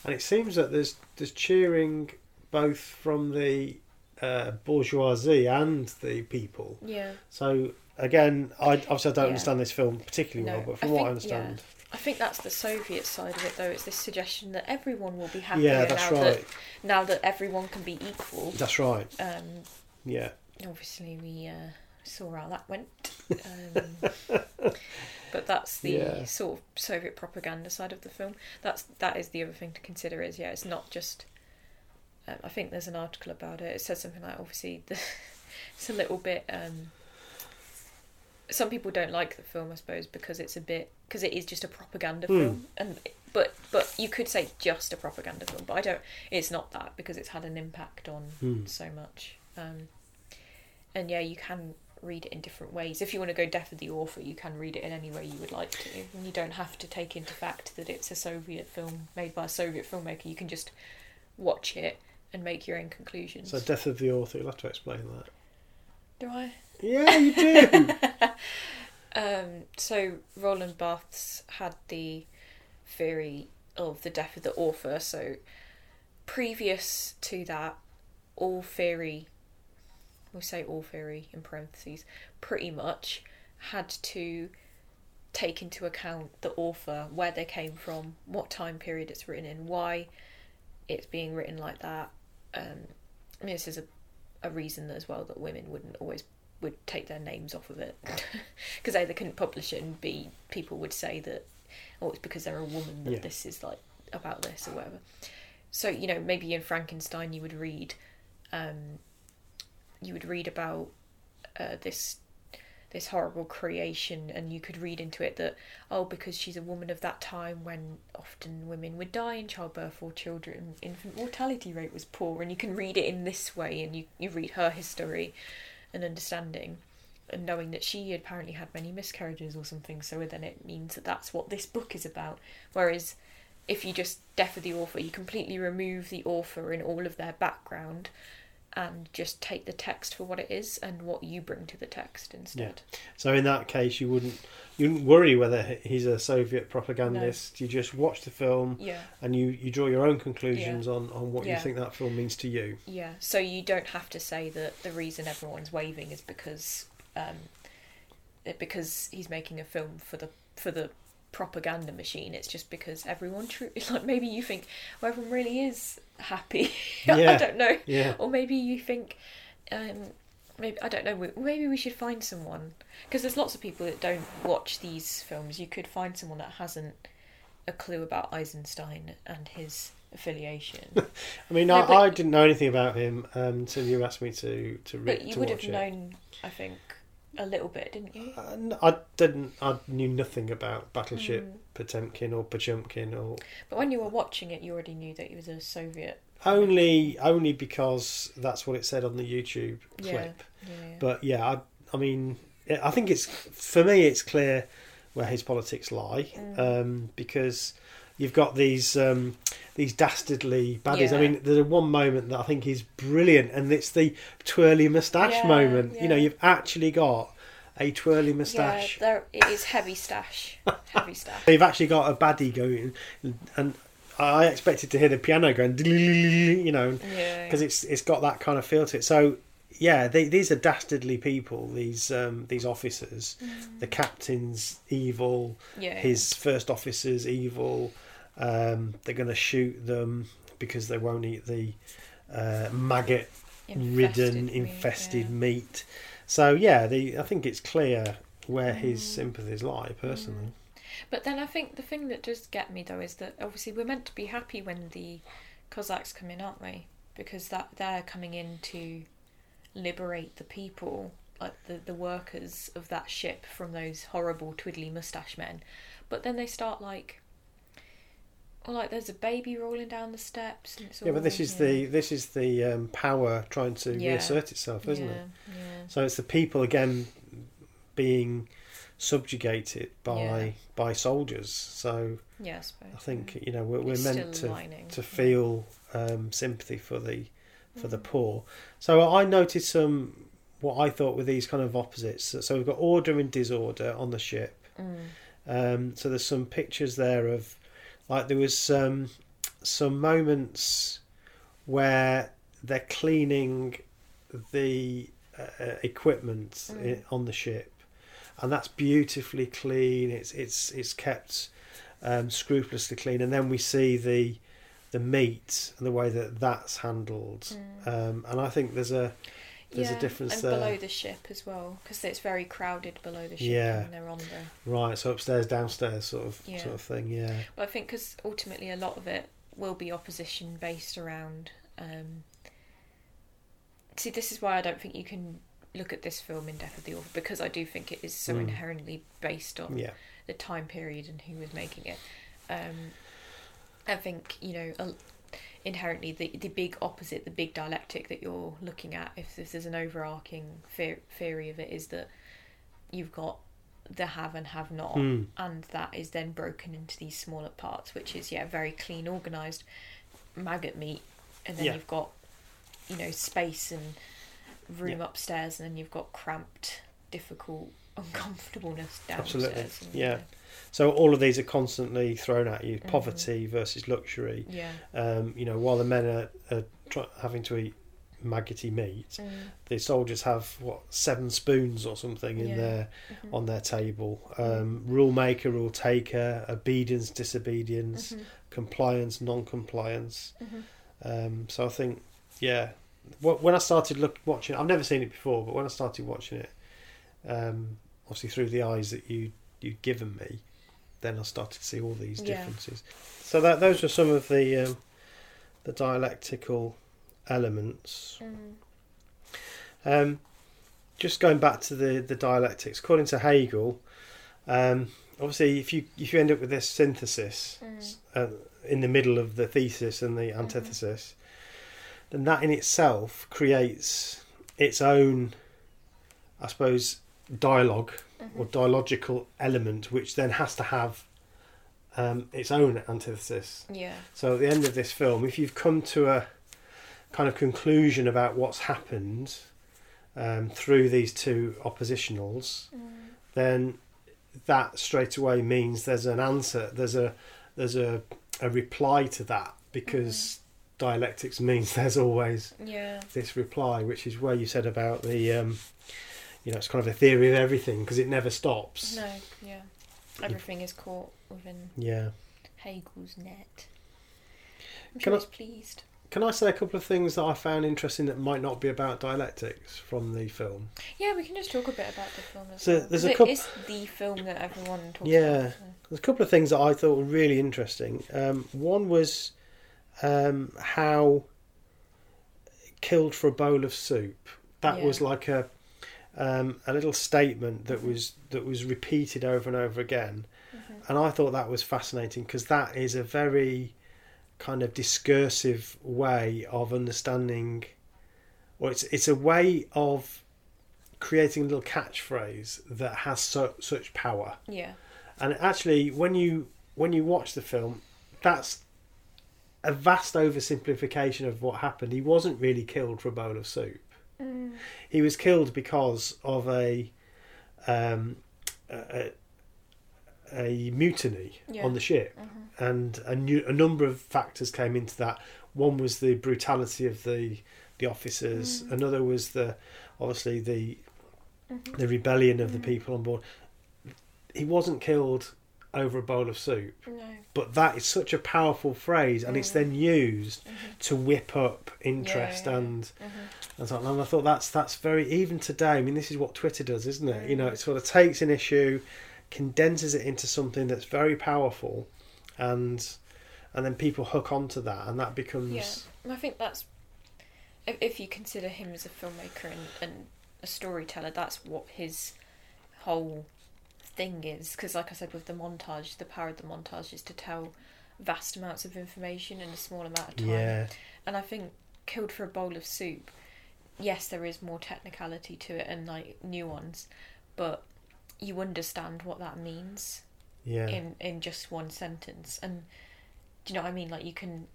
Speaker 2: and it seems that there's there's cheering both from the uh, bourgeoisie and the people.
Speaker 1: Yeah.
Speaker 2: So again, I obviously I don't
Speaker 1: Yeah.
Speaker 2: understand this film particularly
Speaker 1: No,
Speaker 2: well, but
Speaker 1: I
Speaker 2: from what I
Speaker 1: think-
Speaker 2: understand,
Speaker 1: I think that's the Soviet side of it, though. It's this suggestion that everyone will be happy
Speaker 2: yeah, that's
Speaker 1: now
Speaker 2: right.
Speaker 1: that now that everyone can be equal.
Speaker 2: That's right.
Speaker 1: Um,
Speaker 2: Yeah,
Speaker 1: obviously, we uh, saw how that went. Um, but that's the
Speaker 2: Yeah.
Speaker 1: sort of Soviet propaganda side of the film. That's that is the other thing to consider. Is yeah, it's not just. Um, I think there's an article about it. It says something like obviously the, it's a little bit. Um, some people don't like the film, I suppose, because it's a bit because it is just a propaganda
Speaker 2: Hmm.
Speaker 1: film, and but but you could say just a propaganda film, but I don't. It's not that because it's had an impact on
Speaker 2: Hmm.
Speaker 1: so much. Um, and yeah, you can read it in different ways. If you want to go deaf of the author, you can read it in any way you would like to, and you don't have to take into fact that it's a Soviet film made by a Soviet filmmaker. You can just watch it and make your own conclusions.
Speaker 2: So death of the author. You'll have to explain that.
Speaker 1: Do I?
Speaker 2: Yeah, you do.
Speaker 1: Um, so Roland Barthes had the theory of the death of the author. So previous to that, all theory, we say all theory in parentheses, pretty much had to take into account the author, where they came from, what time period it's written in, why it's being written like that. Um, I mean, this is a, a reason as well that women wouldn't always would take their names off of it because A, they couldn't publish it, and B, people would say that, oh, it's because they're a woman that
Speaker 2: Yeah.
Speaker 1: this is like about this or whatever. So you know, maybe in Frankenstein you would read, um, you would read about uh, this this horrible creation, and you could read into it that oh, because she's a woman of that time when often women would die in childbirth or children infant mortality rate was poor, and you can read it in this way, and you you read her history and understanding and knowing that she apparently had many miscarriages or something so then it means that that's what this book is about. Whereas if you just deaf of the author you completely remove the author and all of their background and just take the text for what it is and what you bring to the text instead
Speaker 2: So in that case, you wouldn't you wouldn't worry whether he's a Soviet propagandist. You just watch the film
Speaker 1: yeah
Speaker 2: and you, you draw your own conclusions on, on what
Speaker 1: Yeah.
Speaker 2: you think that film means to you.
Speaker 1: Yeah, so you don't have to say that the reason everyone's waving is because um, because he's making a film for the for the propaganda machine. It's just because everyone true like maybe you think well everyone really is happy. I don't know,
Speaker 2: Yeah,
Speaker 1: or maybe you think um, maybe I don't know. Maybe we should find someone because there's lots of people that don't watch these films. You could find someone that hasn't a clue about Eisenstein and his affiliation.
Speaker 2: I mean,
Speaker 1: No,
Speaker 2: I,
Speaker 1: but-
Speaker 2: I didn't know anything about him um, until you asked me to to read
Speaker 1: But you
Speaker 2: to
Speaker 1: would have
Speaker 2: it.
Speaker 1: known, I think, a little bit, didn't you?
Speaker 2: Uh, I didn't. I knew nothing about Battleship
Speaker 1: Mm.
Speaker 2: Potemkin or Pochumkin or
Speaker 1: But when you were watching it, you already knew that he was a Soviet.
Speaker 2: only only because that's what it said on the YouTube
Speaker 1: Yeah.
Speaker 2: clip.
Speaker 1: Yeah.
Speaker 2: But yeah, I, I mean, I think it's for me it's clear where his politics lie
Speaker 1: Mm.
Speaker 2: um, because you've got these um, these dastardly baddies. I mean, there's one moment that I think is brilliant, and it's the twirly moustache
Speaker 1: Yeah,
Speaker 2: moment. You know, you've actually got a twirly moustache.
Speaker 1: Yeah, there it is heavy stash, heavy stash.
Speaker 2: They've actually got a baddie going, and I expected to hear the piano going, you know,
Speaker 1: Yeah.
Speaker 2: because it's it's got that kind of feel to it. So yeah, they, these are dastardly people. These um, these officers, the captain's evil,
Speaker 1: Mm. yeah.
Speaker 2: his first officer's evil. Um, they're going to shoot them because they won't eat the uh, maggot-ridden,
Speaker 1: Infested meat, yeah.
Speaker 2: meat. So yeah, the, I think it's clear where his
Speaker 1: Mm.
Speaker 2: sympathies lie. Personally,
Speaker 1: But then I think the thing that does get me though is that obviously we're meant to be happy when the Cossacks come in, aren't we? Because that they're coming in to liberate the people, like the the workers of that ship from those horrible twiddly mustache men. But then they start like, well, like there's a baby rolling down the steps. And it's
Speaker 2: yeah, but this is
Speaker 1: know-
Speaker 2: the this is the um, power trying to
Speaker 1: Yeah.
Speaker 2: reassert itself, isn't
Speaker 1: yeah,
Speaker 2: it?
Speaker 1: Yeah.
Speaker 2: So it's the people again being subjugated by
Speaker 1: Yeah.
Speaker 2: by soldiers. So
Speaker 1: Yeah, I.
Speaker 2: I think you know we're, we're meant to
Speaker 1: lining.
Speaker 2: to
Speaker 1: yeah.
Speaker 2: feel um, sympathy for the for the poor. So I noticed some what I thought were these kind of opposites. So- we've got order and disorder on the ship.
Speaker 1: Mm.
Speaker 2: Um, so there's some pictures there of like there was um, some moments where they're cleaning the uh, equipment
Speaker 1: Mm.
Speaker 2: i- on the ship, and that's beautifully clean. It's it's it's kept um, scrupulously clean, and then we see the the meat and the way that that's handled. Um, and I think there's a there's a difference
Speaker 1: and
Speaker 2: there.
Speaker 1: below the ship as well, because it's very crowded below the ship
Speaker 2: Yeah.
Speaker 1: when they're on there.
Speaker 2: right, so upstairs, downstairs, sort of
Speaker 1: Yeah.
Speaker 2: sort of thing. Yeah,
Speaker 1: But I think because ultimately a lot of it will be opposition based around. Um, see, this is why I don't think you can look at this film in Death of the Author because I do think it is so
Speaker 2: Mm.
Speaker 1: inherently based on
Speaker 2: yeah,
Speaker 1: the time period and who was making it. Um, I think you know a, inherently the the big opposite, the big dialectic that you're looking at, if this is an overarching the- theory of it, is that you've got the have and have not,
Speaker 2: Mm.
Speaker 1: and that is then broken into these smaller parts, which is yeah very clean, organised maggot meat, and then
Speaker 2: Yeah.
Speaker 1: you've got you know space and room
Speaker 2: Yeah.
Speaker 1: upstairs, and then you've got cramped, difficult, uncomfortableness downstairs.
Speaker 2: Absolutely.
Speaker 1: and,
Speaker 2: Yeah. So all of these are constantly thrown at you:
Speaker 1: Mhm.
Speaker 2: poverty versus luxury.
Speaker 1: yeah.
Speaker 2: Um, you know, while the men are, are try- having to eat maggoty meat,
Speaker 1: Mm.
Speaker 2: the soldiers have what seven spoons or something in
Speaker 1: Yeah.
Speaker 2: their
Speaker 1: Mhm.
Speaker 2: on their table. Um, rule maker, rule taker, obedience, disobedience,
Speaker 1: Mhm.
Speaker 2: compliance, non-compliance.
Speaker 1: Mhm.
Speaker 2: Um, so I think, yeah, when I started look watching, I've never seen it before, but when I started watching it, um, obviously through the eyes that you you'd given me, then I started to see all these
Speaker 1: Yeah.
Speaker 2: differences. So that those are some of the um, the dialectical elements.
Speaker 1: Mm.
Speaker 2: Um, just going back to the, the dialectics, according to Hegel, um, obviously, if you if you end up with this synthesis
Speaker 1: Mm.
Speaker 2: uh, in the middle of the thesis and the antithesis, then that in itself creates its own, I suppose, dialogue or
Speaker 1: Mhm.
Speaker 2: dialogical element, which then has to have um, its own antithesis.
Speaker 1: Yeah.
Speaker 2: So at the end of this film, if you've come to a kind of conclusion about what's happened um, through these two oppositionals,
Speaker 1: Mm.
Speaker 2: then that straight away means there's an answer. There's a there's a a reply to that because dialectics means there's always
Speaker 1: Yeah.
Speaker 2: this reply, which is where you said about the um, you know it's kind of a theory of everything because it never stops.
Speaker 1: No. Yeah. Everything is caught within
Speaker 2: Yeah.
Speaker 1: Hegel's net. I'm
Speaker 2: Can I-
Speaker 1: he's pleased.
Speaker 2: Can I say a couple of things that I found interesting that might not be about dialectics from the film?
Speaker 1: Yeah, we can just talk a bit about the film as
Speaker 2: So
Speaker 1: well.
Speaker 2: there's a
Speaker 1: 'Cause
Speaker 2: coup-
Speaker 1: It is the film that everyone talks
Speaker 2: Yeah.
Speaker 1: about. so.
Speaker 2: There's a couple of things that I thought were really interesting. Um, one was um, how killed for a bowl of soup. That
Speaker 1: Yeah.
Speaker 2: was like a um, a little statement that was that was repeated over and over again,
Speaker 1: Mhm.
Speaker 2: and I thought that was fascinating because that is a very kind of discursive way of understanding, or it's it's a way of creating a little catchphrase that has so, such power.
Speaker 1: Yeah.
Speaker 2: And actually, when you when you watch the film, that's a vast oversimplification of what happened. He wasn't really killed for a bowl of soup.
Speaker 1: Mm.
Speaker 2: He was killed because of a um, a, a mutiny
Speaker 1: Yeah.
Speaker 2: on the ship,
Speaker 1: Mhm.
Speaker 2: and a, new, a number of factors came into that. One was the brutality of the the officers.
Speaker 1: Mm.
Speaker 2: Another was the obviously the
Speaker 1: Mhm.
Speaker 2: the rebellion of the
Speaker 1: Mm.
Speaker 2: people on board. He wasn't killed over a bowl of soup,
Speaker 1: No.
Speaker 2: but that is such a powerful phrase, and it's
Speaker 1: Mm.
Speaker 2: then used
Speaker 1: Mhm.
Speaker 2: to whip up interest
Speaker 1: Yeah, yeah,
Speaker 2: and
Speaker 1: Mhm.
Speaker 2: and so on. And I thought that's that's very even today. I mean, this is what Twitter does, isn't it? You know,
Speaker 1: Mm.
Speaker 2: it sort of takes an issue, condenses it into something that's very powerful, and and then people hook onto that, and that becomes
Speaker 1: Yeah. I think that's if, if you consider him as a filmmaker and, and a storyteller, that's what his whole thing is. Because, like I said, with the montage, the power of the montage is to tell vast amounts of information in a small amount of time.
Speaker 2: yeah,
Speaker 1: And I think killed for a bowl of soup. Yes, there is more technicality to it and like nuance, but you understand what that means
Speaker 2: yeah.
Speaker 1: in in just one sentence. And do you know what I mean? Like you can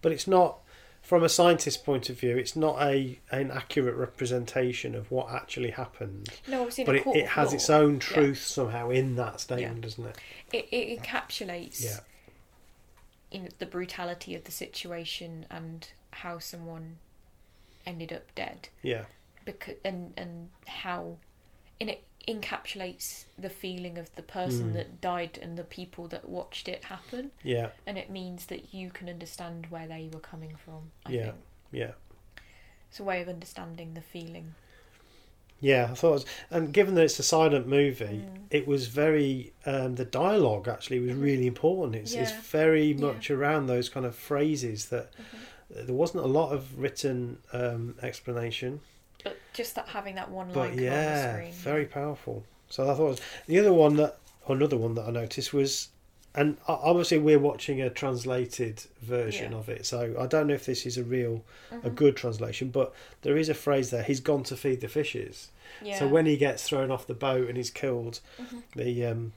Speaker 2: But it's not. From a scientist's point of view, it's not a an accurate representation of what actually happened.
Speaker 1: No, obviously, in
Speaker 2: But
Speaker 1: a
Speaker 2: it, it has
Speaker 1: law,
Speaker 2: its own truth somehow in that statement,
Speaker 1: Yeah.
Speaker 2: doesn't it?
Speaker 1: It, it encapsulates
Speaker 2: Yeah.
Speaker 1: you know, the brutality of the situation and how someone ended up dead.
Speaker 2: Yeah.
Speaker 1: because and and how in it encapsulates the feeling of the person
Speaker 2: Mm.
Speaker 1: that died and the people that watched it happen
Speaker 2: Yeah.
Speaker 1: and it means that you can understand where they were coming from i
Speaker 2: Yeah.
Speaker 1: think
Speaker 2: Yeah.
Speaker 1: it's a way of understanding the feeling
Speaker 2: Yeah, I thought, it was, and given that it's a silent movie,
Speaker 1: Mm.
Speaker 2: it was very. Um, the dialogue actually was
Speaker 1: Mhm.
Speaker 2: really important. It's, it's
Speaker 1: Yeah.
Speaker 2: very
Speaker 1: Yeah.
Speaker 2: much around those kind of phrases that
Speaker 1: Mhm.
Speaker 2: there wasn't a lot of written um, explanation,
Speaker 1: but just that having that one
Speaker 2: but
Speaker 1: line come on the screen
Speaker 2: very powerful. So I thought was, the other one that or another one that I noticed was, and obviously we're watching a translated version
Speaker 1: Yeah.
Speaker 2: of it, so I don't know if this is a real a
Speaker 1: Mhm.
Speaker 2: good translation, but there is a phrase there. He's gone to feed the fishes.
Speaker 1: yeah.
Speaker 2: So when he gets thrown off the boat and he's killed,
Speaker 1: Mhm.
Speaker 2: the um,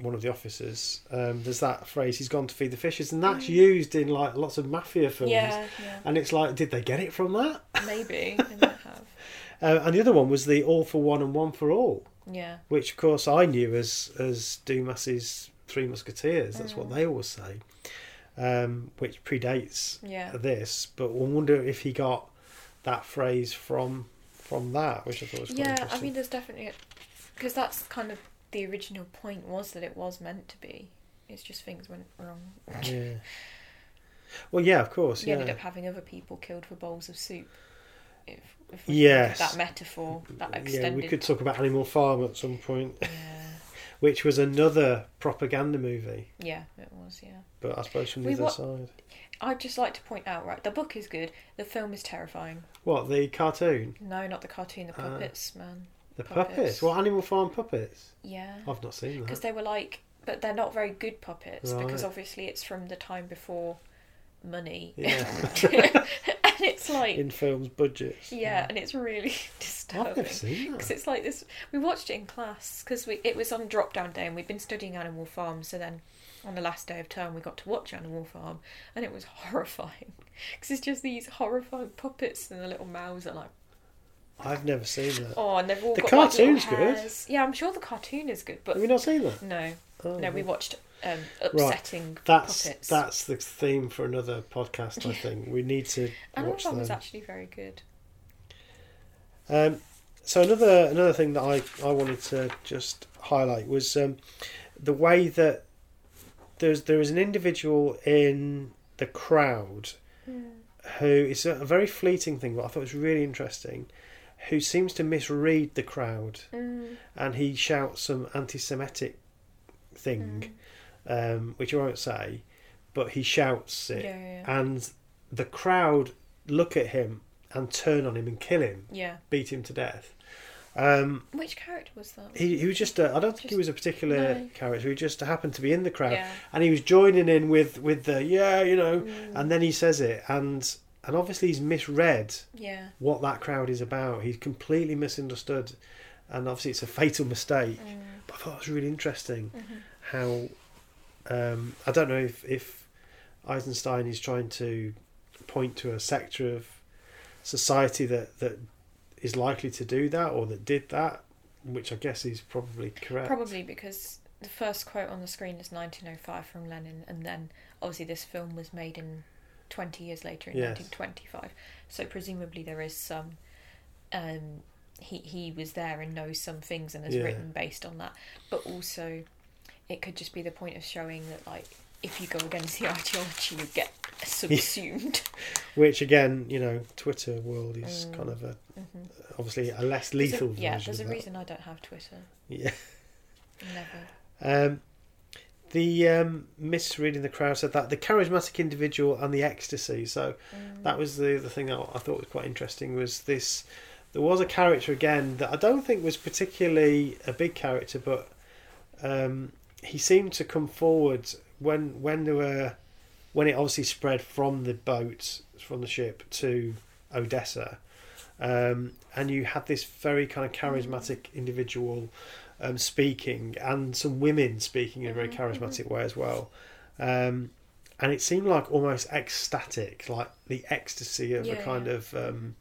Speaker 2: one of the officers, um, there's that phrase, "He's gone to feed the fishes," and that's
Speaker 1: Mm.
Speaker 2: used in like lots of mafia films.
Speaker 1: yeah yeah
Speaker 2: And it's like, did they get it from that?
Speaker 1: maybe they might have
Speaker 2: Uh, and the other one was the "all for one and one for all,"
Speaker 1: yeah
Speaker 2: which of course I knew as as Dumas's Three Musketeers. That's what
Speaker 1: Mm.
Speaker 2: they always say, um, which predates
Speaker 1: yeah
Speaker 2: this. But I wonder if he got that phrase from from that, which I thought was
Speaker 1: yeah i mean there's definitely because that's kind of the original point was that it was meant to be it's just things went wrong
Speaker 2: Yeah. Well, yeah, of course.
Speaker 1: we ended up having other people killed for bowls of soup if, if we
Speaker 2: Yes.
Speaker 1: that metaphor that
Speaker 2: Yeah, we could talk about Animal Farm at some point,
Speaker 1: yeah
Speaker 2: which was another propaganda movie,
Speaker 1: yeah it was yeah
Speaker 2: but I suppose from the
Speaker 1: We
Speaker 2: other
Speaker 1: wa-
Speaker 2: side.
Speaker 1: i'd just like to point out right the book is good the film is terrifying
Speaker 2: What the cartoon,
Speaker 1: no not the cartoon the
Speaker 2: Ah.
Speaker 1: puppets man
Speaker 2: the
Speaker 1: Puppets.
Speaker 2: puppets? What Animal Farm puppets?
Speaker 1: yeah
Speaker 2: I've not seen
Speaker 1: them.
Speaker 2: because
Speaker 1: they were like but they're not very good puppets because obviously it's from the time before money
Speaker 2: Yeah,
Speaker 1: and it's like
Speaker 2: in films budgets.
Speaker 1: yeah and it's really
Speaker 2: I've
Speaker 1: disturbing
Speaker 2: never seen
Speaker 1: because it's like this we watched it in class because we it was on drop down day and we'd been studying animal farm so then on the last day of term we got to watch animal farm and it was horrifying because it's just these horrifying puppets and the little mouths are like
Speaker 2: I've never seen that.
Speaker 1: oh and they've all
Speaker 2: The
Speaker 1: got like,
Speaker 2: cartoon's good.
Speaker 1: yeah i'm sure the cartoon is good but
Speaker 2: Have you not seen that?
Speaker 1: no
Speaker 2: Oh,
Speaker 1: no we watched um upsetting
Speaker 2: That's
Speaker 1: puppets.
Speaker 2: that's the theme for another podcast. I think. We need to
Speaker 1: animal
Speaker 2: watch
Speaker 1: farm was actually very good.
Speaker 2: Um, so another another thing that I, I wanted to just highlight was um, the way that there's there is an individual in the crowd who is a, a very fleeting thing, but I thought was really interesting, who seems to misread the crowd,
Speaker 1: Mm.
Speaker 2: and he shouts some anti-Semitic thing, um, which I won't say, but he shouts it,
Speaker 1: yeah, yeah.
Speaker 2: and the crowd look at him and turn on him and kill him,
Speaker 1: yeah.
Speaker 2: beat him to death. Um,
Speaker 1: Which character was that?
Speaker 2: he, he was just I don't think he was a particular
Speaker 1: no.
Speaker 2: character. He just happened to be in the crowd,
Speaker 1: yeah.
Speaker 2: and he was joining in with with the yeah, you know,
Speaker 1: Mm.
Speaker 2: and then he says it, and and obviously he's misread
Speaker 1: yeah.
Speaker 2: what that crowd is about. He's completely misunderstood, and obviously it's a fatal mistake.
Speaker 1: Mm.
Speaker 2: But I thought it was really interesting
Speaker 1: Mhm.
Speaker 2: how um, I don't know if if Eisenstein is trying to point to a sector of society that that is likely to do that or that did that, which I guess is probably correct.
Speaker 1: Probably because the first quote on the screen is 1905 from Lenin, and then obviously this film was made in 20 years later in
Speaker 2: Yes.
Speaker 1: 1925. So presumably there is some. Um, he he was there and knows some things and has
Speaker 2: Yeah.
Speaker 1: written based on that, but also it could just be the point of showing that like if you go against the ideology, you get subsumed.
Speaker 2: Which again, you know, Twitter world is
Speaker 1: Mm.
Speaker 2: kind of a
Speaker 1: hmm
Speaker 2: obviously a less
Speaker 1: There's a-
Speaker 2: lethal
Speaker 1: yeah, there's a reason I don't have Twitter.
Speaker 2: Yeah.
Speaker 1: Never.
Speaker 2: Um, the um, misreading the crowd said that the charismatic individual and the ecstasy. So
Speaker 1: Mm.
Speaker 2: that was the the thing that I thought was quite interesting. Was this? There was a character again that I don't think was particularly a big character, but um, he seemed to come forward when when there were when it obviously spread from the boat from the ship to Odessa, um, and you had this very kind of charismatic individual um, speaking, and some women speaking in a very
Speaker 1: Mhm,
Speaker 2: charismatic way as well. Um, and it seemed like almost ecstatic, like the ecstasy of a
Speaker 1: Yeah.
Speaker 2: kind of um,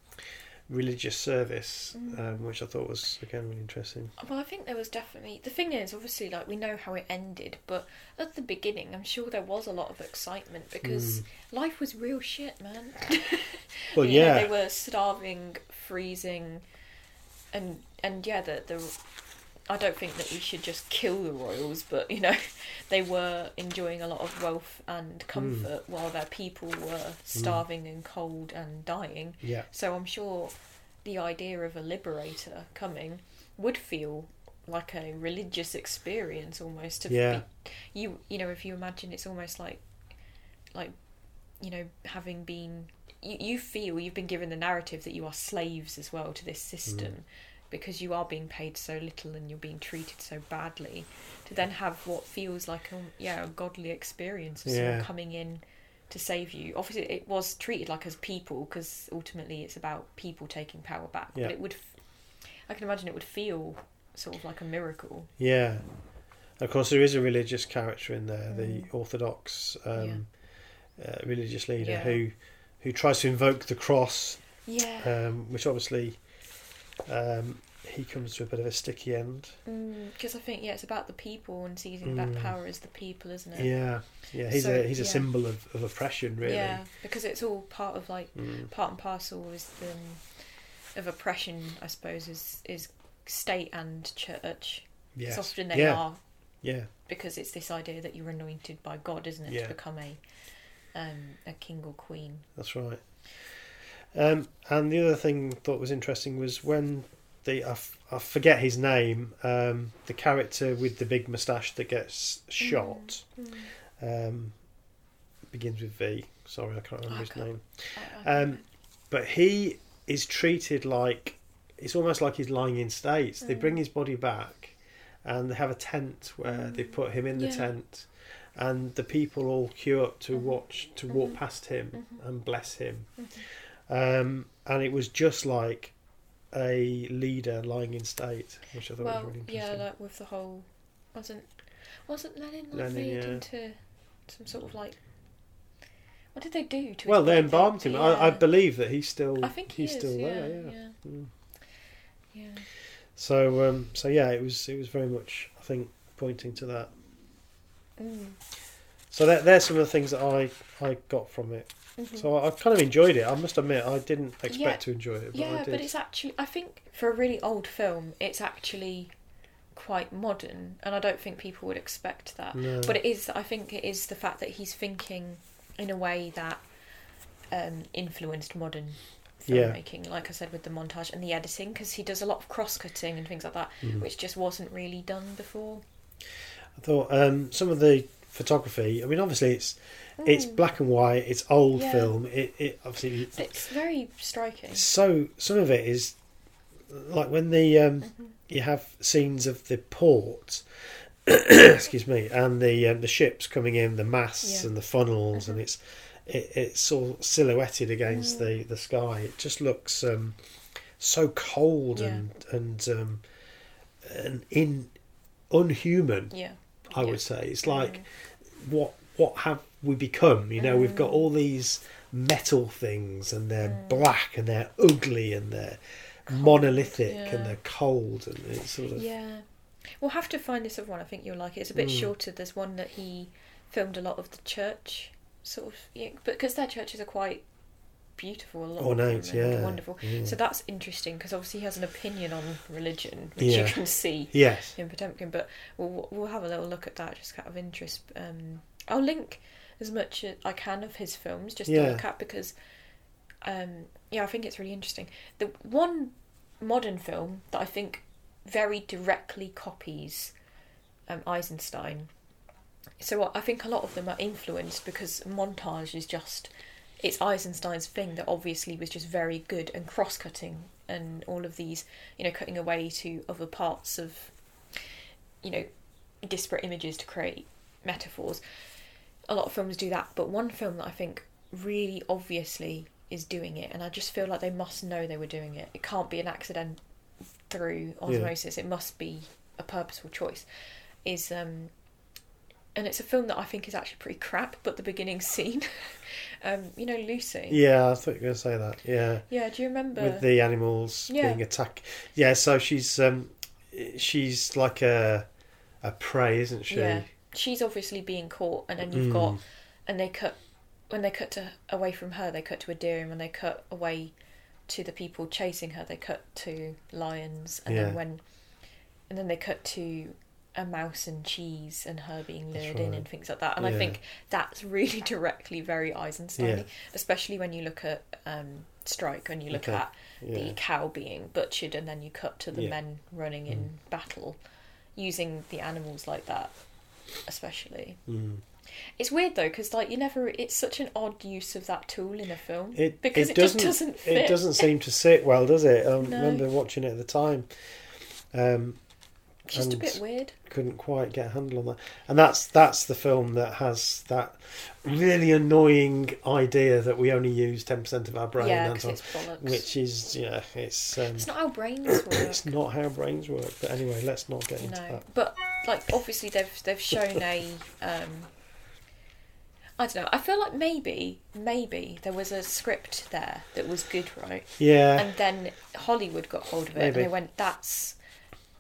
Speaker 2: religious service,
Speaker 1: Mm.
Speaker 2: um, which I thought was again really interesting.
Speaker 1: Well, I think there was definitely the thing is obviously like we know how it ended, but at the beginning, I'm sure there was a lot of excitement because
Speaker 2: Mm.
Speaker 1: life was real shit, man.
Speaker 2: Well,
Speaker 1: You know,
Speaker 2: yeah,
Speaker 1: they were starving, freezing, and and yeah, the the. I don't think that we should just kill the royals, but you know, they were enjoying a lot of wealth and
Speaker 2: Mm.
Speaker 1: comfort while their people were starving and cold and dying.
Speaker 2: yeah,
Speaker 1: So I'm sure the idea of a liberator coming would feel like a religious experience almost. To
Speaker 2: Yeah.
Speaker 1: be, you you know if you imagine it's almost like like you know having been you, you feel you've been given the narrative that you are slaves as well to this system
Speaker 2: Mm.
Speaker 1: Because you are being paid so little and you're being treated so badly to then have what feels like a yeah a godly experience of
Speaker 2: Yeah.
Speaker 1: someone coming in to save you obviously it was treated like as people because ultimately it's about people taking power back
Speaker 2: Yeah.
Speaker 1: but it would i can imagine it would feel sort of like a miracle
Speaker 2: yeah. Of course, there is a religious character in there, the
Speaker 1: Mm.
Speaker 2: Orthodox um, uh, religious leader
Speaker 1: Yeah.
Speaker 2: who who tries to invoke the cross,
Speaker 1: yeah
Speaker 2: um, which obviously um, he comes to a bit of a sticky end.
Speaker 1: because i think yeah it's about the people and seizing
Speaker 2: Mm.
Speaker 1: power as the people isn't it
Speaker 2: Yeah, yeah. He's
Speaker 1: So,
Speaker 2: a he's a symbol of, of oppression, really.
Speaker 1: yeah because it's all part of like
Speaker 2: Mm.
Speaker 1: part and parcel is the of oppression i suppose is is state and church
Speaker 2: Yes.
Speaker 1: it's often they
Speaker 2: yeah.
Speaker 1: are
Speaker 2: Yeah.
Speaker 1: because it's this idea that you're anointed by god isn't it
Speaker 2: Yeah.
Speaker 1: to become a um a king or queen
Speaker 2: That's right. Um, and the other thing I thought was interesting was when the I, f- I forget his name, um, the character with the big moustache that gets shot um, begins with V. Sorry, I can't remember his name. Um, but he is treated like it's almost like he's lying in states. They
Speaker 1: Mm.
Speaker 2: bring his body back, and they have a tent where they
Speaker 1: Mm.
Speaker 2: put him in the
Speaker 1: Yeah.
Speaker 2: tent, and the people all queue up to
Speaker 1: Mhm.
Speaker 2: watch to walk
Speaker 1: Mhm.
Speaker 2: past him
Speaker 1: Mhm.
Speaker 2: and bless him.
Speaker 1: Mhm.
Speaker 2: Um, and it was just like a leader lying in state, which I thought
Speaker 1: well
Speaker 2: was really interesting.
Speaker 1: yeah like with the whole wasn't wasn't lenin like
Speaker 2: Lenin, yeah.
Speaker 1: into some sort of like what did they do to his
Speaker 2: well, they embalmed him. I, I believe that he's still
Speaker 1: I think he
Speaker 2: he's
Speaker 1: is,
Speaker 2: still
Speaker 1: yeah,
Speaker 2: there. Yeah.
Speaker 1: yeah.
Speaker 2: Mm.
Speaker 1: yeah.
Speaker 2: So um, so yeah, it was it was very much I think pointing to that.
Speaker 1: Mm.
Speaker 2: So that there's some of the things that I I got from it.
Speaker 1: Mhm.
Speaker 2: So I, kind of enjoyed it. I must admit, I didn't expect
Speaker 1: Yeah.
Speaker 2: to enjoy it, but
Speaker 1: yeah,
Speaker 2: I did.
Speaker 1: but it's actually I think for a really old film, it's actually quite modern, and I don't think people would expect that.
Speaker 2: No.
Speaker 1: But it is. I think it is the fact that he's thinking in a way that um, influenced modern
Speaker 2: Yeah.
Speaker 1: filmmaking. Like I said, with the montage and the editing, because he does a lot of cross cutting and things like that,
Speaker 2: Mhm.
Speaker 1: which just wasn't really done before.
Speaker 2: I thought um, some of the photography. I mean, obviously it's it's
Speaker 1: Mm.
Speaker 2: black and white. It's old
Speaker 1: Yeah.
Speaker 2: film. It it obviously
Speaker 1: It's very striking.
Speaker 2: so some of it is like when the um,
Speaker 1: Mhm.
Speaker 2: you have scenes of the port excuse me and the um, the ships coming in the masts
Speaker 1: Yeah.
Speaker 2: and the funnels
Speaker 1: Mhm.
Speaker 2: and it's it, it's of silhouetted against
Speaker 1: Mm.
Speaker 2: the the sky it just looks um, so cold
Speaker 1: Yeah.
Speaker 2: and and um, and in unhuman
Speaker 1: Yeah.
Speaker 2: I
Speaker 1: Yeah.
Speaker 2: would say it's like
Speaker 1: Mm.
Speaker 2: what what have we become you know we've got
Speaker 1: Mm.
Speaker 2: all these metal things and they're
Speaker 1: Mm.
Speaker 2: black and they're ugly and they're
Speaker 1: Cold,
Speaker 2: monolithic
Speaker 1: yeah.
Speaker 2: and they're cold and it's sort of
Speaker 1: Yeah. We'll have to find this other one. I think you'll like it. It's a bit
Speaker 2: Mm.
Speaker 1: shorter. There's one that he filmed a lot of the church sort of, because their churches are quite beautiful, a lot
Speaker 2: ornate
Speaker 1: of
Speaker 2: yeah
Speaker 1: wonderful.
Speaker 2: yeah.
Speaker 1: So that's interesting because obviously he has an opinion on religion, which
Speaker 2: Yeah.
Speaker 1: you can see
Speaker 2: yes
Speaker 1: in Potemkin. But we'll we'll have a little look at that just out of interest. Um, I'll link as much as I can of his films just
Speaker 2: Yeah.
Speaker 1: to look at because, um, yeah, I think it's really interesting. The one modern film that I think very directly copies um, Eisenstein. So I think a lot of them are influenced because montage is just it's Eisenstein's thing that obviously was just very good and cross cutting and all of these you know cutting away to other parts of you know disparate images to create metaphors. A lot of films do that, but one film that I think really obviously is doing it, and I just feel like they must know they were doing it. It can't be an accident through osmosis. It must be a purposeful choice. Is um, and it's a film that I think is actually pretty crap. But the beginning scene, um, you know, Lucy.
Speaker 2: Yeah, I thought you were going to say that. Yeah,
Speaker 1: Yeah, do you remember?
Speaker 2: with the animals
Speaker 1: Yeah.
Speaker 2: being attacked. Yeah, so she's um, she's like a a prey, isn't she?
Speaker 1: Yeah, she's obviously being caught, and then you've
Speaker 2: Mm.
Speaker 1: got, and they cut when they cut to away from her, they cut to a deer, and when they cut away to the people chasing her, they cut to lions, and
Speaker 2: Yeah.
Speaker 1: then when, and then they cut to a mouse and cheese and her being lured in and things like that. And I think that's really directly very Eisenstein,
Speaker 2: Yeah.
Speaker 1: especially when you look at um, Strike, when you look
Speaker 2: Okay.
Speaker 1: at the cow being butchered and then you cut to the
Speaker 2: Yeah.
Speaker 1: men running in battle using the animals like that especially
Speaker 2: Mm.
Speaker 1: it's weird though because like you never it's such an odd use of that tool in a film
Speaker 2: It
Speaker 1: because
Speaker 2: it
Speaker 1: it, just
Speaker 2: doesn't
Speaker 1: doesn't fit
Speaker 2: it doesn't seem to sit well, does it? I
Speaker 1: No.
Speaker 2: remember watching it at the time. Um,
Speaker 1: just a bit weird
Speaker 2: couldn't quite get a handle on that. And that's that's the film that has that really annoying idea that we only use ten percent of our brain,
Speaker 1: yeah
Speaker 2: and
Speaker 1: because it's bollocks
Speaker 2: which is yeah, it's um,
Speaker 1: it's not how brains work
Speaker 2: it's not how brains work. But anyway, let's not get into
Speaker 1: no
Speaker 2: that.
Speaker 1: but like obviously they've they've shown a um I don't know. I feel like maybe, maybe there was a script there that was good, right?
Speaker 2: Yeah,
Speaker 1: and then Hollywood got hold of it
Speaker 2: Maybe.
Speaker 1: and they went, "That's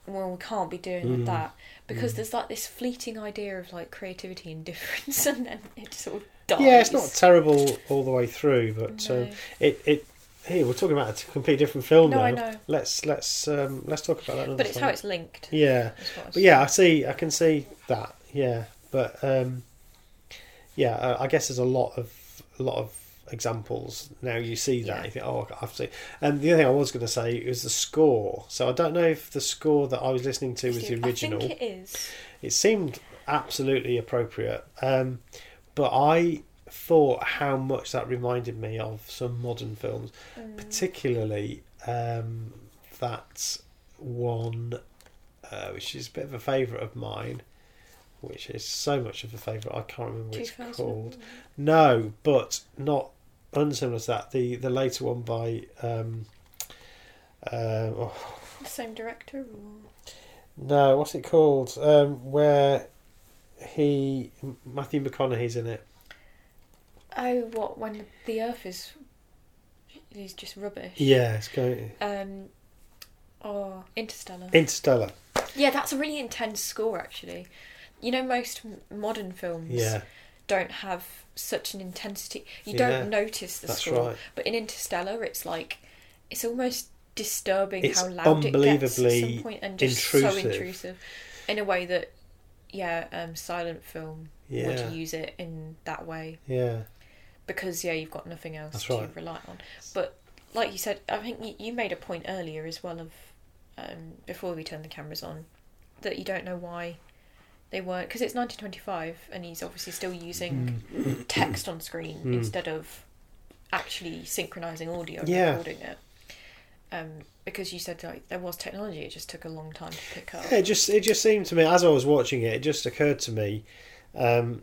Speaker 1: well, we can't be doing
Speaker 2: Mm.
Speaker 1: that because there's like this fleeting idea of like creativity and difference, and then it sort of dies."
Speaker 2: yeah, it's not terrible all the way through, but
Speaker 1: No.
Speaker 2: um, it it. Here we're talking about a completely different film
Speaker 1: No,
Speaker 2: now.
Speaker 1: I.
Speaker 2: Let's let's um, let's talk about that. Another
Speaker 1: but it's how it's linked.
Speaker 2: Yeah,
Speaker 1: is what I was
Speaker 2: But yeah, I see. I can see that. Yeah, but um, yeah, uh, I guess there's a lot of a lot of examples now. You see that
Speaker 1: Yeah.
Speaker 2: you think, oh, I've seen. And the other thing I was going to say is the score. So I don't know if the score that I was listening to was the original.
Speaker 1: I think it is.
Speaker 2: It seemed absolutely appropriate, um, but I thought how much that reminded me of some modern films,
Speaker 1: Mm.
Speaker 2: particularly um, that one, uh, which is a bit of a favourite of mine, which is so much of a favourite I can't remember what it's called. No, but not unsimilar to that. The the later one by. Um, uh, oh,
Speaker 1: The same director. Or...
Speaker 2: no, what's it called? Um, where he Matthew McConaughey's in it.
Speaker 1: Oh, what when the Earth is is just rubbish.
Speaker 2: Yeah, it's going
Speaker 1: Um. Oh, Interstellar.
Speaker 2: Interstellar.
Speaker 1: yeah, that's a really intense score, actually. You know, most modern films
Speaker 2: Yeah,
Speaker 1: don't have such an intensity. You
Speaker 2: Yeah,
Speaker 1: don't notice the score.
Speaker 2: right.
Speaker 1: But in Interstellar, it's like it's almost disturbing
Speaker 2: It's
Speaker 1: how loud it gets at some point and just so
Speaker 2: intrusive.
Speaker 1: intrusive in a way that yeah, um, silent film
Speaker 2: Yeah.
Speaker 1: would use it in that way
Speaker 2: yeah,
Speaker 1: because yeah, you've got nothing else
Speaker 2: That's
Speaker 1: to
Speaker 2: right.
Speaker 1: rely on. But like you said, I think you, you made a point earlier as well of um, before we turned the cameras on that you don't know why they weren't because it's 1925 and he's obviously still using
Speaker 2: Mm.
Speaker 1: text on screen
Speaker 2: Mm.
Speaker 1: instead of actually synchronizing audio and
Speaker 2: Yeah.
Speaker 1: recording it. Um, because you said like there was technology, it just took a long time to pick up.
Speaker 2: Yeah, it just it just seemed to me as I was watching it, it just occurred to me um,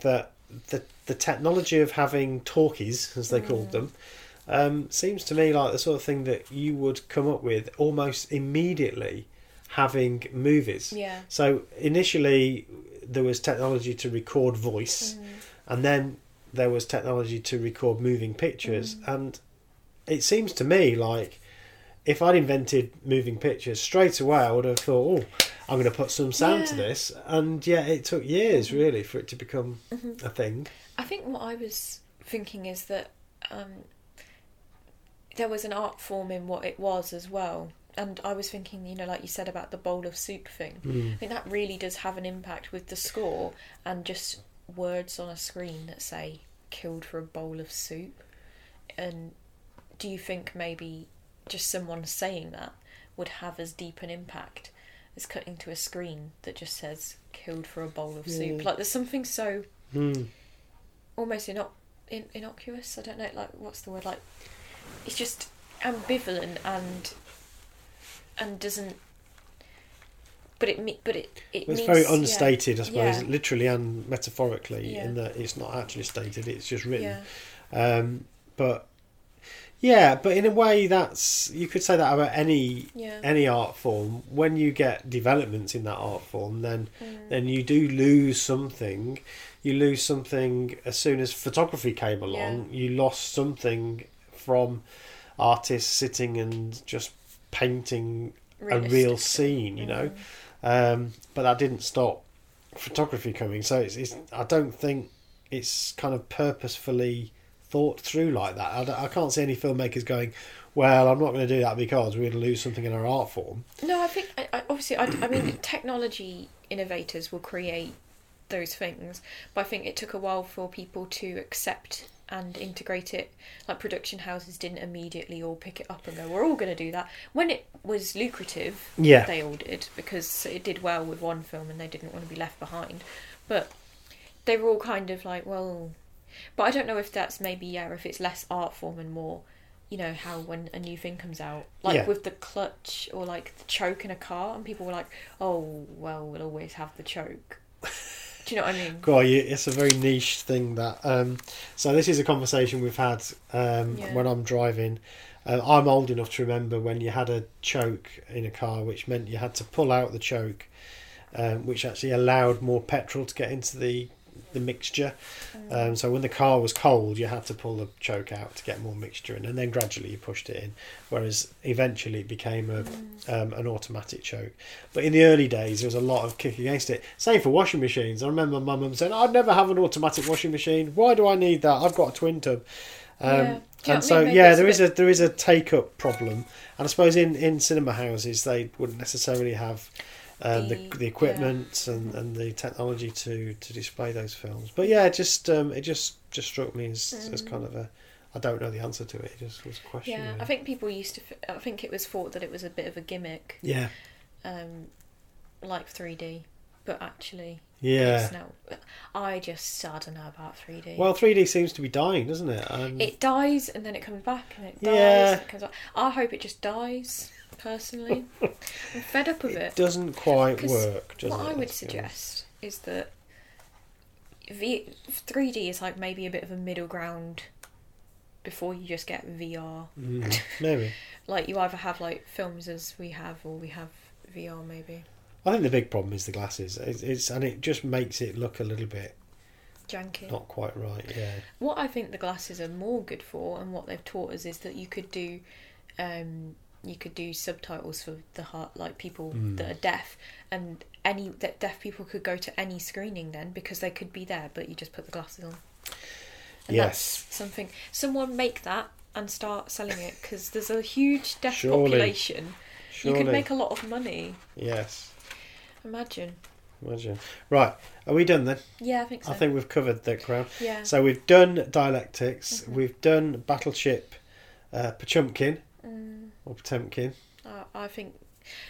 Speaker 2: that the the technology of having talkies, as they called them, um, seems to me like the sort of thing that you would come up with almost immediately having movies.
Speaker 1: Yeah.
Speaker 2: So initially there was technology to record voice,
Speaker 1: Mm.
Speaker 2: and then there was technology to record moving pictures,
Speaker 1: Mm.
Speaker 2: and it seems to me like if I'd invented moving pictures straight away, I would have thought, "Oh, I'm going to put some sound to this," and yeah, it took years really for it to become
Speaker 1: Mhm.
Speaker 2: a thing.
Speaker 1: I think what I was thinking is that um, there was an art form in what it was as well. And I was thinking, you know, like you said about the bowl of soup thing.
Speaker 2: Mm.
Speaker 1: I think that really does have an impact with the score and just words on a screen that say killed for a bowl of soup. And do you think maybe just someone saying that would have as deep an impact as cutting to a screen that just says killed for a bowl of soup?
Speaker 2: Yeah.
Speaker 1: Like there's something so
Speaker 2: Mm.
Speaker 1: almost inno- in- innocuous. I don't know, like what's the word? Like it's just ambivalent and and doesn't. But it but it it
Speaker 2: It's
Speaker 1: means,
Speaker 2: very
Speaker 1: yeah,
Speaker 2: unstated, I suppose,
Speaker 1: Yeah.
Speaker 2: literally and metaphorically,
Speaker 1: Yeah.
Speaker 2: in that it's not actually stated; it's just written.
Speaker 1: Yeah,
Speaker 2: Um, but Yeah, but in a way, that's you could say that about any
Speaker 1: Yeah.
Speaker 2: any art form. When you get developments in that art form, then
Speaker 1: Mm.
Speaker 2: then you do lose something. You lose something as soon as photography came along. You lost something from artists sitting and just painting a real scene, you know.
Speaker 1: Mm.
Speaker 2: Um, but that didn't stop photography coming. So it's, it's I don't think it's kind of purposefully thought through like that. I, I can't see any filmmakers going, "Well, I'm not going to do that because we're going to lose something in our art form."
Speaker 1: No, I think I, I, obviously I, I mean technology innovators will create those things, but I think it took a while for people to accept and integrate it. Like production houses didn't immediately all pick it up and go, "We're all going to do that." When it was lucrative,
Speaker 2: Yeah.
Speaker 1: they all did because it did well with one film and they didn't want to be left behind. But they were all kind of like, well, but I don't know if that's maybe yeah, if it's less art form and more, you know, how when a new thing comes out, like
Speaker 2: Yeah.
Speaker 1: with the clutch or like the choke in a car, and people were like, oh, well, we'll always have the choke. Do you know what I mean?
Speaker 2: It's a very niche thing that. Um, so this is a conversation we've had um,
Speaker 1: Yeah.
Speaker 2: when I'm driving. Uh, I'm old enough to remember when you had a choke in a car, which meant you had to pull out the choke, um, which actually allowed more petrol to get into the the mixture. Um, so when the car was cold, you had to pull the choke out to get more mixture in, and then gradually you pushed it in. Whereas eventually it became a um, an automatic choke. But in the early days, there was a lot of kick against it. Same for washing machines. I remember my mum saying, "I'd never have an automatic washing machine. Why do I need that? I've got a twin tub." Um,
Speaker 1: Yeah. Do you know what I
Speaker 2: and so yeah, there is a there is a take up problem, and I suppose in, in cinema houses they wouldn't necessarily have um, the,
Speaker 1: The-
Speaker 2: the equipment and, and the technology to, to display those films. But yeah, it just um, it just just struck me as, as kind of a I don't know the answer to it. It just was a question.
Speaker 1: Mm. Yeah,
Speaker 2: really.
Speaker 1: I think people used to. I think it was thought that it was a bit of a gimmick,
Speaker 2: yeah,
Speaker 1: um, like 3D, but actually,
Speaker 2: yeah.
Speaker 1: No. I just I don't know about 3D.
Speaker 2: Well, 3D seems to be dying, doesn't it? Um,
Speaker 1: it dies and then it comes back and it dies.
Speaker 2: Yeah.
Speaker 1: And it comes back. I hope it just dies. Personally, I'm fed up with
Speaker 2: it
Speaker 1: it.
Speaker 2: doesn't quite work, does
Speaker 1: what
Speaker 2: it?
Speaker 1: I would
Speaker 2: let's be honest?
Speaker 1: suggest is that v- 3D is like maybe a bit of a middle ground before you just get VR.
Speaker 2: Mm, maybe.
Speaker 1: Like you either have like films as we have, or we have VR maybe.
Speaker 2: I think the big problem is the glasses. It's, it's and it just makes it look a little bit
Speaker 1: Janky.
Speaker 2: not quite right. Yeah.
Speaker 1: What I think the glasses are more good for, and what they've taught us, is that you could do, um, you could do subtitles for the heart, like people
Speaker 2: Mm.
Speaker 1: that are deaf, and any that deaf people could go to any screening then because they could be there, but you just put the glasses on. And
Speaker 2: Yes.
Speaker 1: that's something. Someone make that and start selling it because there's a huge deaf
Speaker 2: Surely.
Speaker 1: population.
Speaker 2: Surely.
Speaker 1: You could make a lot of money.
Speaker 2: Yes.
Speaker 1: Imagine.
Speaker 2: Imagine. Right. Are we done then?
Speaker 1: Yeah, I think so.
Speaker 2: I think we've covered the ground.
Speaker 1: yeah.
Speaker 2: So we've done dialectics.
Speaker 1: Mhm.
Speaker 2: We've done battleship uh, Pochumkin
Speaker 1: Mm,
Speaker 2: or Potemkin,
Speaker 1: I, I think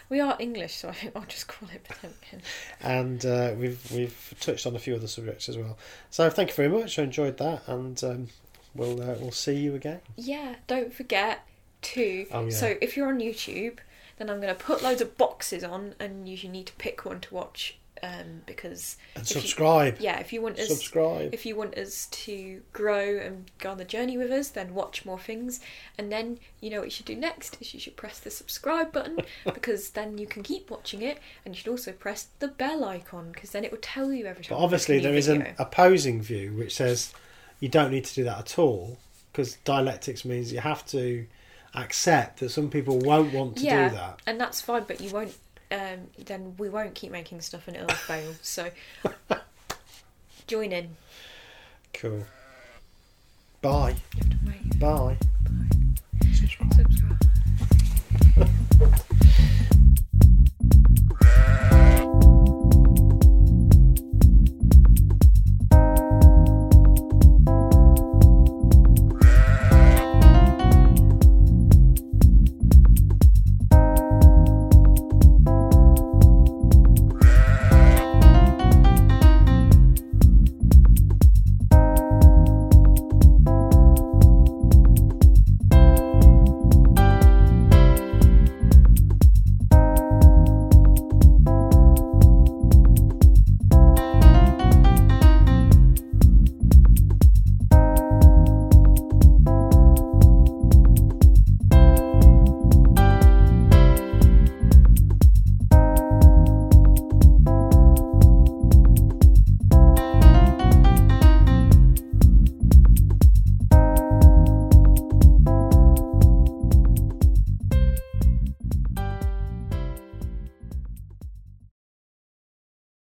Speaker 1: we are English, so I think I'll just call it Potemkin.
Speaker 2: and uh, we've we've touched on a few other subjects as well. So thank you very much. I enjoyed that, and um, we'll uh, we'll see you again.
Speaker 1: Yeah, don't forget to.
Speaker 2: Oh, yeah.
Speaker 1: So if you're on YouTube, then I'm going to put loads of boxes on, and you need to pick one to watch. Um, because
Speaker 2: And
Speaker 1: If you-
Speaker 2: subscribe.
Speaker 1: yeah, if you want us,
Speaker 2: Subscribe.
Speaker 1: if you want us to grow and go on the journey with us, then watch more things, and then you know what you should do next is you should press the subscribe button because then you can keep watching it, and you should also press the bell icon because then it will tell you every time.
Speaker 2: But obviously,
Speaker 1: we post a
Speaker 2: there is an opposing view which says you don't need to do that at all because dialectics means you have to accept that some people won't want to
Speaker 1: yeah,
Speaker 2: do that.
Speaker 1: and that's fine, but you won't um, then we won't keep making stuff and it'll fail. So join in.
Speaker 2: Cool. Bye.
Speaker 1: Bye. Bye.
Speaker 2: Bye.